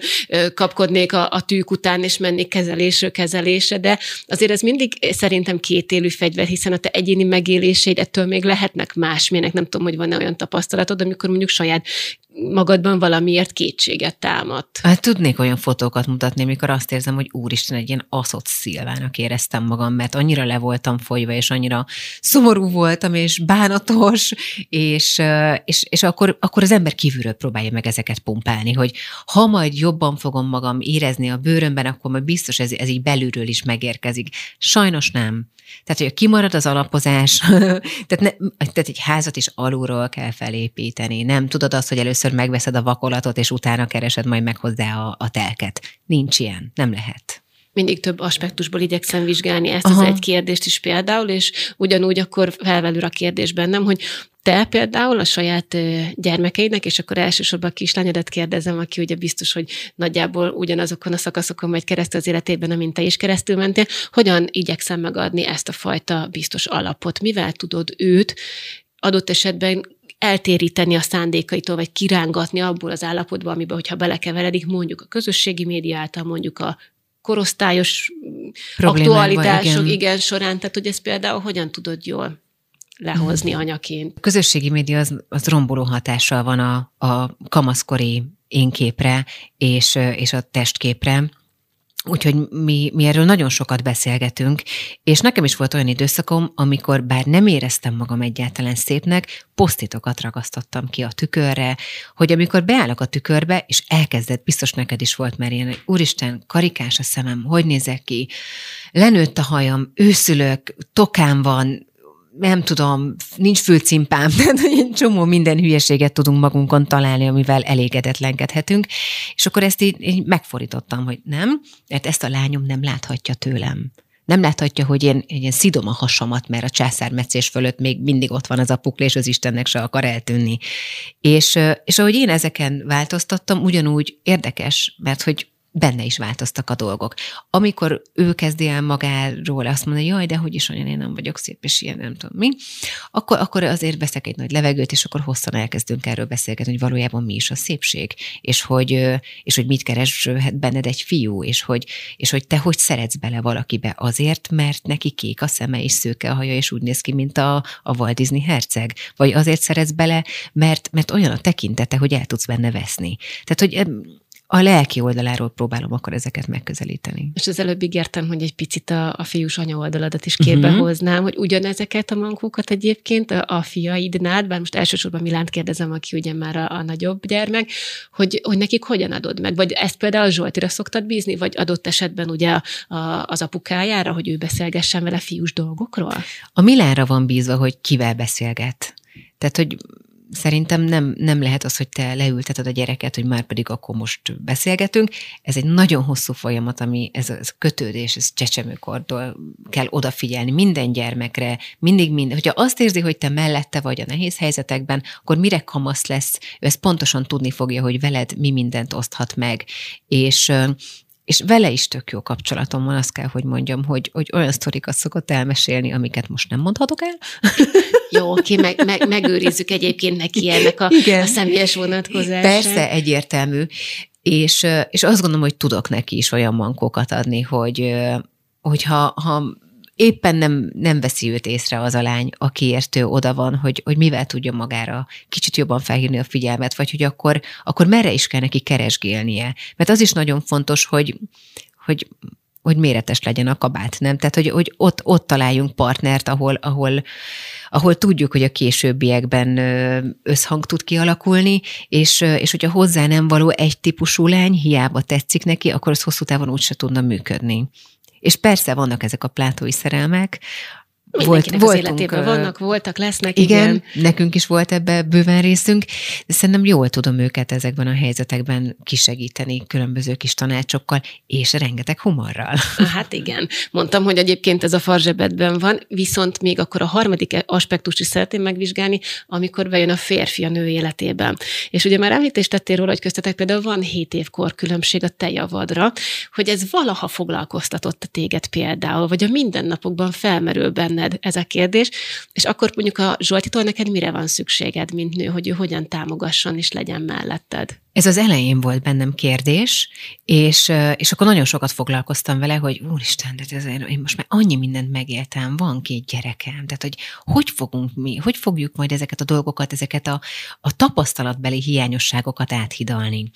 kapkodnék a, a tűk után, és mennék kezelésről kezelésre, de azért ez mindig szerintem kétélű fegyver, hiszen a te egyéni megéléseid ettől még lehetnek másmilyenek. Nem tudom, hogy van-e olyan tapasztalatod, amikor mondjuk saját magadban valamiért kétséget támadt. Hát tudnék olyan fotókat mutatni, amikor azt érzem, hogy úristen, egy ilyen aszott szilvának éreztem magam, mert annyira le voltam folyva, és annyira szomorú voltam, és bánatos, és, és, és akkor, akkor az ember kívülről próbálja meg ezeket pumpálni, hogy ha majd jobban fogom magam érezni a bőrömben, akkor majd biztos ez, ez így belülről is megérkezik. Sajnos nem. Tehát, hogy kimarad az alapozás, tehát, ne, tehát egy házat is alulról kell felépíteni. Nem tudod azt, hogy először megveszed a vakolatot, és utána keresed majd meg hozzá a, a telket. Nincs ilyen, nem lehet mindig több aspektusból igyekszem vizsgálni ezt Aha. az egy kérdést is például, és ugyanúgy akkor felvelül a kérdés bennem, hogy te például a saját gyermekeidnek, és akkor elsősorban a kislányodat kérdezem, aki ugye biztos, hogy nagyjából ugyanazokon a szakaszokon megy keresztül az életében, amint te is keresztül mentél, hogyan igyekszem megadni ezt a fajta biztos alapot? Mivel tudod őt adott esetben eltéríteni a szándékaitól, vagy kirángatni abból az állapotból, amiben, hogyha belekeveredik, mondjuk a közösségi média által, mondjuk a korosztályos aktualitások igen. igen során, tehát hogy ezt például hogyan tudod jól lehozni hmm. anyaként. A közösségi média az, az romboló hatással van a, a kamaszkori énképre és, és a testképre, Úgyhogy mi, mi erről nagyon sokat beszélgetünk, és nekem is volt olyan időszakom, amikor bár nem éreztem magam egyáltalán szépnek, posztitokat ragasztottam ki a tükörre, hogy amikor beállok a tükörbe, és elkezdett, biztos neked is volt mert ilyen, úristen, karikás a szemem, hogy nézek ki, lenőtt a hajam, őszülök, tokám van, nem tudom, nincs fülcimpám, tehát egy csomó minden hülyeséget tudunk magunkon találni, amivel elégedetlenkedhetünk, és akkor ezt így, így megfordítottam, hogy nem, mert ezt a lányom nem láthatja tőlem. Nem láthatja, hogy én, én szidom a hasamat, mert a császármetszés fölött még mindig ott van az a pukli, és az Istennek se akar eltűnni. És, és ahogy én ezeken változtattam, ugyanúgy érdekes, mert hogy benne is változtak a dolgok. Amikor ő kezdi el magáról azt mondani, jaj, de hogy is olyan, én nem vagyok szép, és ilyen nem tudom mi, akkor, akkor azért veszek egy nagy levegőt, és akkor hosszan elkezdünk erről beszélgetni, hogy valójában mi is a szépség, és hogy, és hogy mit kereshet benned egy fiú, és hogy, és hogy te hogy szeretsz bele valakibe azért, mert neki kék a szeme és szőke a haja, és úgy néz ki, mint a, a Walt Disney herceg, vagy azért szeretsz bele, mert, mert olyan a tekintete, hogy el tudsz benne veszni. Tehát, hogy a lelki oldaláról próbálom akkor ezeket megközelíteni. És az előbb ígértem, hogy egy picit a, a fiús anya oldaladat is képbe uh-huh. hoznám, hogy ugyanezeket a mankókat egyébként a, a fiaidnál, bár most elsősorban Milánt kérdezem, aki ugye már a, a nagyobb gyermek, hogy, hogy nekik hogyan adod meg? Vagy ezt például Zsoltira szoktad bízni, vagy adott esetben ugye a, a, az apukájára, hogy ő beszélgessen vele fiús dolgokról? A Milánra van bízva, hogy kivel beszélget. Tehát, hogy szerintem nem, nem lehet az, hogy te leülteted a gyereket, hogy már pedig akkor most beszélgetünk. Ez egy nagyon hosszú folyamat, ami ez a kötődés, ez csecsemőkordól kell odafigyelni minden gyermekre, mindig minden. Hogyha azt érzi, hogy te mellette vagy a nehéz helyzetekben, akkor mire kamasz lesz, ő ezt pontosan tudni fogja, hogy veled mi mindent oszthat meg. És és vele is tök jó kapcsolatom van, azt kell, hogy mondjam, hogy, hogy olyan sztorikat szokott elmesélni, amiket most nem mondhatok el. Jó, oké, meg, meg, megőrizzük egyébként neki ennek a, a személyes vonatkozását. Persze, egyértelmű. És, és azt gondolom, hogy tudok neki is olyan mankókat adni, hogy hogyha ha éppen nem, nem veszi őt észre az a lány, akiért ő oda van, hogy, hogy mivel tudja magára kicsit jobban felhívni a figyelmet, vagy hogy akkor, akkor merre is kell neki keresgélnie. Mert az is nagyon fontos, hogy, hogy hogy méretes legyen a kabát, nem? Tehát, hogy, hogy ott, ott találjunk partnert, ahol, ahol, ahol tudjuk, hogy a későbbiekben összhang tud kialakulni, és, és hogyha hozzá nem való egy típusú lány, hiába tetszik neki, akkor az hosszú távon úgyse tudna működni. És persze vannak ezek a plátói szerelmek, volt, voltunk, az életében vannak, voltak, lesznek. Igen, igen, nekünk is volt ebbe bőven részünk, de szerintem jól tudom őket ezekben a helyzetekben kisegíteni különböző kis tanácsokkal, és rengeteg humorral. Hát igen, mondtam, hogy egyébként ez a farzsebetben van, viszont még akkor a harmadik aspektust is szeretném megvizsgálni, amikor bejön a férfi a nő életében. És ugye már említést tettél róla, hogy köztetek például van 7 év különbség a te javadra, hogy ez valaha foglalkoztatott a téged például, vagy a mindennapokban felmerül benne benned ez a kérdés, és akkor mondjuk a Zsoltitól neked mire van szükséged, mint nő, hogy ő hogyan támogasson és legyen melletted? Ez az elején volt bennem kérdés, és, és akkor nagyon sokat foglalkoztam vele, hogy úristen, de ez, én most már annyi mindent megéltem, van két gyerekem, tehát hogy hogy fogunk mi, hogy fogjuk majd ezeket a dolgokat, ezeket a, a tapasztalatbeli hiányosságokat áthidalni.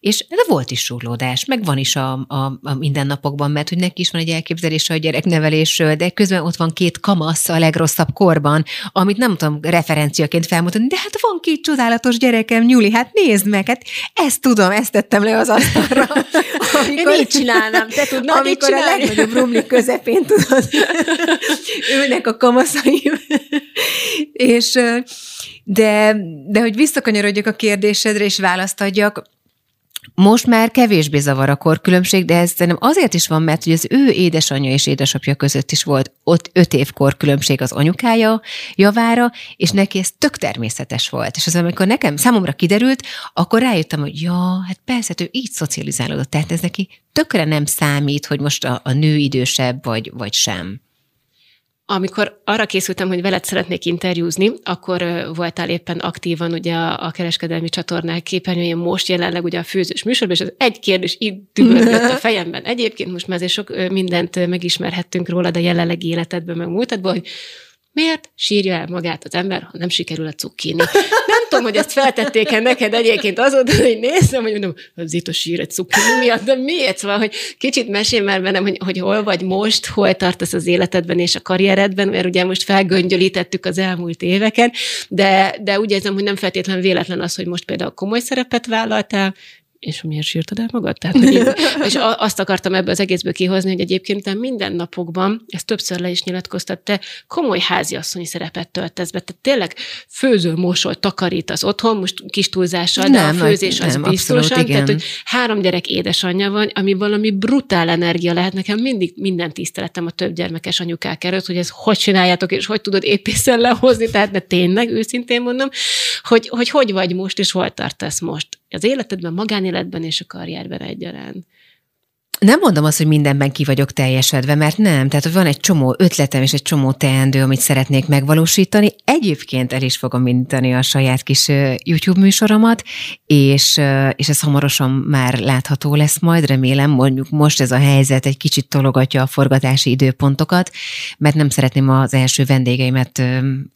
És de volt is súrlódás, meg van is a, a, a mindennapokban, mert hogy neki is van egy elképzelése a gyereknevelésről, de közben ott van két kamasz a legrosszabb korban, amit nem tudom referenciaként felmutatni, de hát van két csodálatos gyerekem, Nyuli, hát nézd meg, hát ezt tudom, ezt tettem le az asztalra. Amikor, Én így csinálnám, te tudnád Amikor a legnagyobb rumlik közepén tudod, ülnek a kamaszaim. és de, de hogy visszakanyarodjak a kérdésedre, és választ adjak, most már kevésbé zavar a korkülönbség, de ez szerintem azért is van, mert hogy az ő édesanyja és édesapja között is volt ott öt év korkülönbség az anyukája javára, és neki ez tök természetes volt. És az, amikor nekem számomra kiderült, akkor rájöttem, hogy ja, hát persze, hát ő így szocializálódott, tehát ez neki tökre nem számít, hogy most a, a nő idősebb vagy, vagy sem. Amikor arra készültem, hogy veled szeretnék interjúzni, akkor voltál éppen aktívan ugye a, kereskedelmi csatornák képernyőjén most jelenleg ugye a főzős műsorban, és az egy kérdés itt tükrözött a fejemben. Egyébként most már azért sok mindent megismerhettünk róla, de jelenlegi életedben, meg múltadban, hogy Miért sírja el magát az ember, ha nem sikerül a cukkini? Nem tudom, hogy ezt feltették-e neked egyébként azóta, hogy nézem, hogy mondom, az itt a sír egy cukkini miatt, de miért? Szóval, hogy kicsit mesél már bennem, hogy, hogy hol vagy most, hol tartasz az életedben és a karrieredben, mert ugye most felgöngyölítettük az elmúlt éveken, de, de úgy érzem, hogy nem feltétlenül véletlen az, hogy most például komoly szerepet vállaltál, és miért sírtad el magad? Tehát, és azt akartam ebből az egészből kihozni, hogy egyébként te minden napokban, ezt többször le is nyilatkoztat, te komoly háziasszonyi szerepet töltesz be. Tehát tényleg főző, mosol, takarít az otthon, most kis túlzással, de nem, a főzés az nem, biztosan. Abszolút, igen. Tehát, hogy három gyerek édesanyja van, ami valami brutál energia lehet. Nekem mindig minden tiszteletem a több gyermekes anyukák előtt, hogy ez hogy csináljátok, és hogy tudod épészen lehozni. Tehát, de tényleg, őszintén mondom, hogy, hogy hogy vagy most, és hol tartasz most az életedben, magánéletben és a karrierben egyaránt. Nem mondom azt, hogy mindenben ki vagyok teljesedve, mert nem. Tehát, hogy van egy csomó ötletem és egy csomó teendő, amit szeretnék megvalósítani. Egyébként el is fogom indítani a saját kis YouTube műsoromat, és, és ez hamarosan már látható lesz majd, remélem. Mondjuk most ez a helyzet egy kicsit tologatja a forgatási időpontokat, mert nem szeretném az első vendégeimet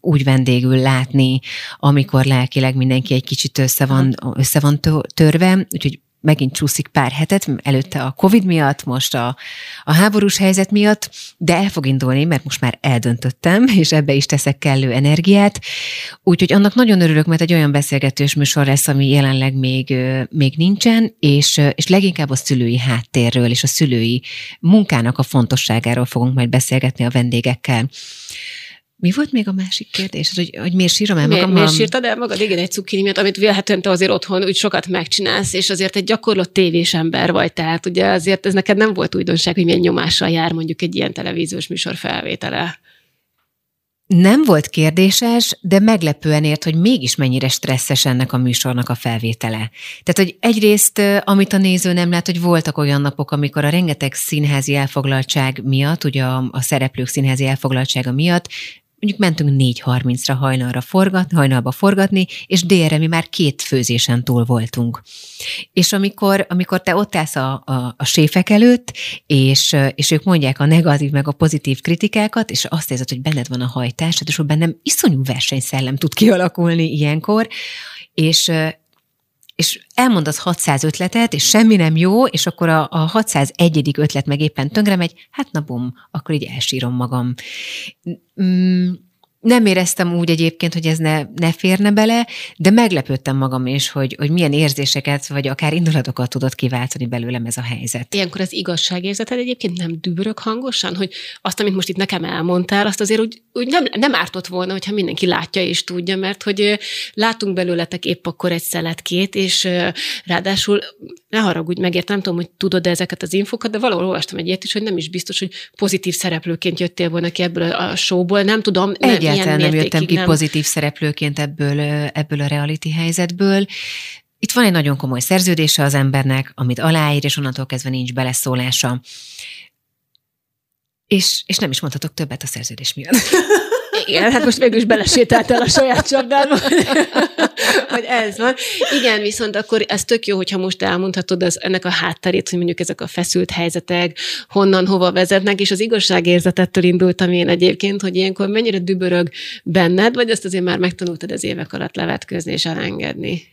úgy vendégül látni, amikor lelkileg mindenki egy kicsit össze van, össze van törve, úgyhogy megint csúszik pár hetet, előtte a Covid miatt, most a, a háborús helyzet miatt, de el fog indulni, mert most már eldöntöttem, és ebbe is teszek kellő energiát. Úgyhogy annak nagyon örülök, mert egy olyan beszélgetős műsor lesz, ami jelenleg még, még nincsen, és, és leginkább a szülői háttérről és a szülői munkának a fontosságáról fogunk majd beszélgetni a vendégekkel. Mi volt még a másik kérdés? Hogy, hogy miért sírom el magam? Miért, miért sírtad el magad? Igen, egy cukkini miatt, amit vélhetően te azért otthon úgy sokat megcsinálsz, és azért egy gyakorlott tévés ember vagy, tehát ugye azért ez neked nem volt újdonság, hogy milyen nyomással jár mondjuk egy ilyen televíziós műsor felvétele. Nem volt kérdéses, de meglepően ért, hogy mégis mennyire stresszes ennek a műsornak a felvétele. Tehát, hogy egyrészt, amit a néző nem lát, hogy voltak olyan napok, amikor a rengeteg színházi elfoglaltság miatt, ugye a, a szereplők színházi elfoglaltsága miatt mondjuk mentünk 4.30-ra hajnalra forgatni, hajnalba forgatni, és délre mi már két főzésen túl voltunk. És amikor, amikor te ott állsz a, a, a séfek előtt, és, és ők mondják a negatív meg a pozitív kritikákat, és azt érzed, hogy benned van a hajtás, és bennem iszonyú versenyszellem tud kialakulni ilyenkor, és, és elmondasz 600 ötletet, és semmi nem jó, és akkor a, a 601. ötlet meg éppen tönkre megy, hát na bum, akkor így elsírom magam. Mm, nem éreztem úgy egyébként, hogy ez ne, ne férne bele, de meglepődtem magam is, hogy, hogy milyen érzéseket, vagy akár indulatokat tudott kiváltani belőlem ez a helyzet. Ilyenkor az igazságérzeted egyébként nem dübörög hangosan, hogy azt, amit most itt nekem elmondtál, azt azért úgy, úgy nem, nem ártott volna, hogyha mindenki látja és tudja, mert hogy látunk belőletek épp akkor egy szeletkét, és ráadásul ne haragudj, megértem, nem tudom, hogy tudod ezeket az infokat, de valahol olvastam egy ilyet is, hogy nem is biztos, hogy pozitív szereplőként jöttél volna ki ebből a showból, nem tudom. Nem, Egyáltalán nem jöttem ki nem. pozitív szereplőként ebből, ebből a reality helyzetből. Itt van egy nagyon komoly szerződése az embernek, amit aláír, és onnantól kezdve nincs beleszólása. És, és nem is mondhatok többet a szerződés miatt. Igen, hát most végül is belesétáltál a saját csapdádba, hogy ez van. Igen, viszont akkor ez tök jó, hogyha most elmondhatod az, ennek a hátterét, hogy mondjuk ezek a feszült helyzetek honnan, hova vezetnek, és az igazságérzetettől indultam én egyébként, hogy ilyenkor mennyire dübörög benned, vagy azt azért már megtanultad az évek alatt levetközni és elengedni?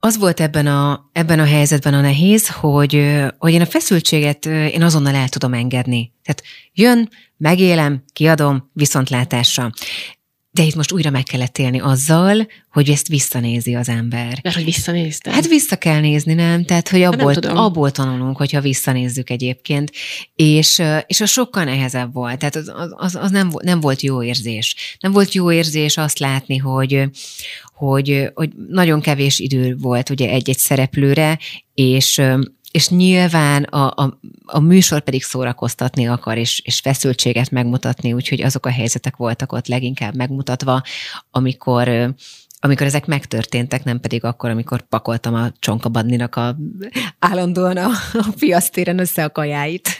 Az volt ebben a, ebben a helyzetben a nehéz, hogy, hogy én a feszültséget én azonnal el tudom engedni. Tehát jön, megélem, kiadom, viszontlátásra. De itt most újra meg kellett élni azzal, hogy ezt visszanézi az ember. Mert hogy visszanéztem? Hát vissza kell nézni, nem? Tehát, hogy abból, abból tanulunk, hogyha visszanézzük egyébként. És, és az sokkal nehezebb volt. Tehát az, az, az nem, nem volt jó érzés. Nem volt jó érzés azt látni, hogy, hogy, hogy nagyon kevés idő volt ugye egy-egy szereplőre, és és nyilván a, a, a műsor pedig szórakoztatni akar, és, és feszültséget megmutatni, úgyhogy azok a helyzetek voltak ott leginkább megmutatva, amikor amikor ezek megtörténtek, nem pedig akkor, amikor pakoltam a csonkabadninak a, állandóan a, a piasztéren össze a kajáit.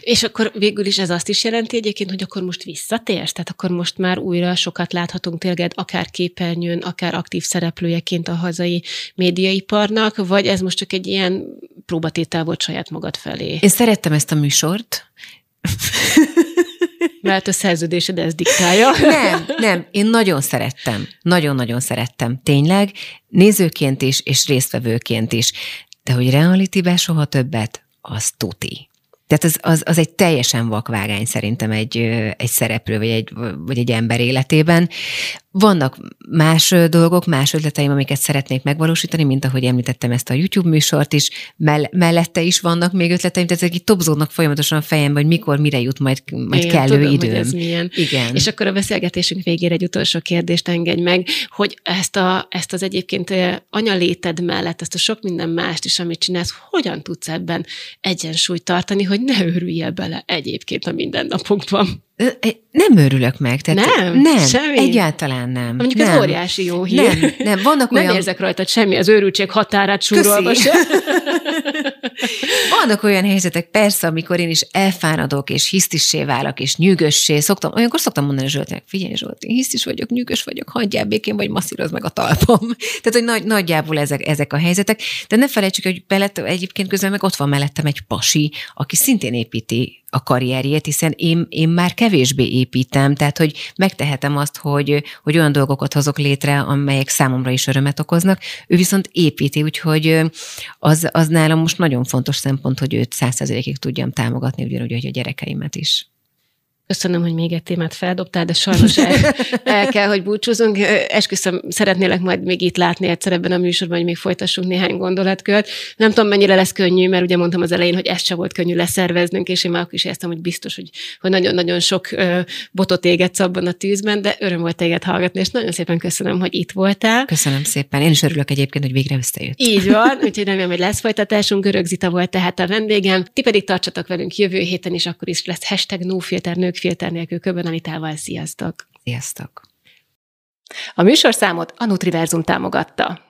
És akkor végül is ez azt is jelenti egyébként, hogy akkor most visszatérsz? Tehát akkor most már újra sokat láthatunk téged, akár képernyőn, akár aktív szereplőjeként a hazai médiaiparnak, vagy ez most csak egy ilyen próbatétel volt saját magad felé? Én szerettem ezt a műsort, mert a szerződésed ez diktálja. Nem, nem, én nagyon szerettem. Nagyon-nagyon szerettem. Tényleg, nézőként is, és résztvevőként is. De hogy reality soha többet, az tuti. Tehát az, az, az egy teljesen vakvágány szerintem egy, egy szereplő, vagy egy, vagy egy ember életében. Vannak más dolgok, más ötleteim, amiket szeretnék megvalósítani, mint ahogy említettem ezt a YouTube műsort is, mell- mellette is vannak még ötleteim, tehát ezek itt topzódnak folyamatosan a fejemben, hogy mikor, mire jut majd, majd Igen, kellő tudom, időm. Hogy ez milyen. Igen. És akkor a beszélgetésünk végére egy utolsó kérdést engedj meg, hogy ezt, a, ezt az egyébként anyaléted mellett, ezt a sok minden mást is, amit csinálsz, hogyan tudsz ebben egyensúlyt tartani, hogy ne örüljél bele egyébként a mindennapokban? Nem örülök meg. Tehát nem? Nem, semmi? egyáltalán nem. Mondjuk nem. ez óriási jó hír. Nem, nem. Vannak nem olyan... érzek rajtad semmi az őrültség határát súrolva se. Vannak olyan helyzetek, persze, amikor én is elfánadok, és hisztissé válok, és nyűgössé. Szoktam, olyankor szoktam mondani Zsoltinak, figyelj Zsolt, én hisztis vagyok, nyűgös vagyok, hagyjál békén, vagy masszíroz meg a talpam. Tehát, hogy nagy, nagyjából ezek, ezek a helyzetek. De ne felejtsük, hogy belett, egyébként közben meg ott van mellettem egy pasi, aki szintén építi a karrierjét, hiszen én, én már kevésbé építem, tehát hogy megtehetem azt, hogy, hogy olyan dolgokat hozok létre, amelyek számomra is örömet okoznak. Ő viszont építi, úgyhogy az, az nálam most nagyon fontos szempont, hogy őt százszerzelékig tudjam támogatni, ugyanúgy, hogy a gyerekeimet is. Köszönöm, hogy még egy témát feldobtál, de sajnos el, el kell, hogy búcsúzunk. Esküszöm, szeretnélek majd még itt látni egyszer ebben a műsorban, hogy még folytassunk néhány gondolatkört. Nem tudom, mennyire lesz könnyű, mert ugye mondtam az elején, hogy ez sem volt könnyű leszerveznünk, és én már akkor is értem, hogy biztos, hogy, hogy nagyon-nagyon sok botot égetsz abban a tűzben, de öröm volt téged hallgatni, és nagyon szépen köszönöm, hogy itt voltál. Köszönöm szépen. Én is örülök egyébként, hogy végre összejött. Így van, úgyhogy remélem, hogy lesz folytatásunk. Görög Zita volt tehát a vendégem. Ti pedig tartsatok velünk jövő héten is, akkor is lesz hashtag nők filter nélkül Köbön Anitával. Sziasztok! Sziasztok! A műsorszámot a Nutriverzum támogatta.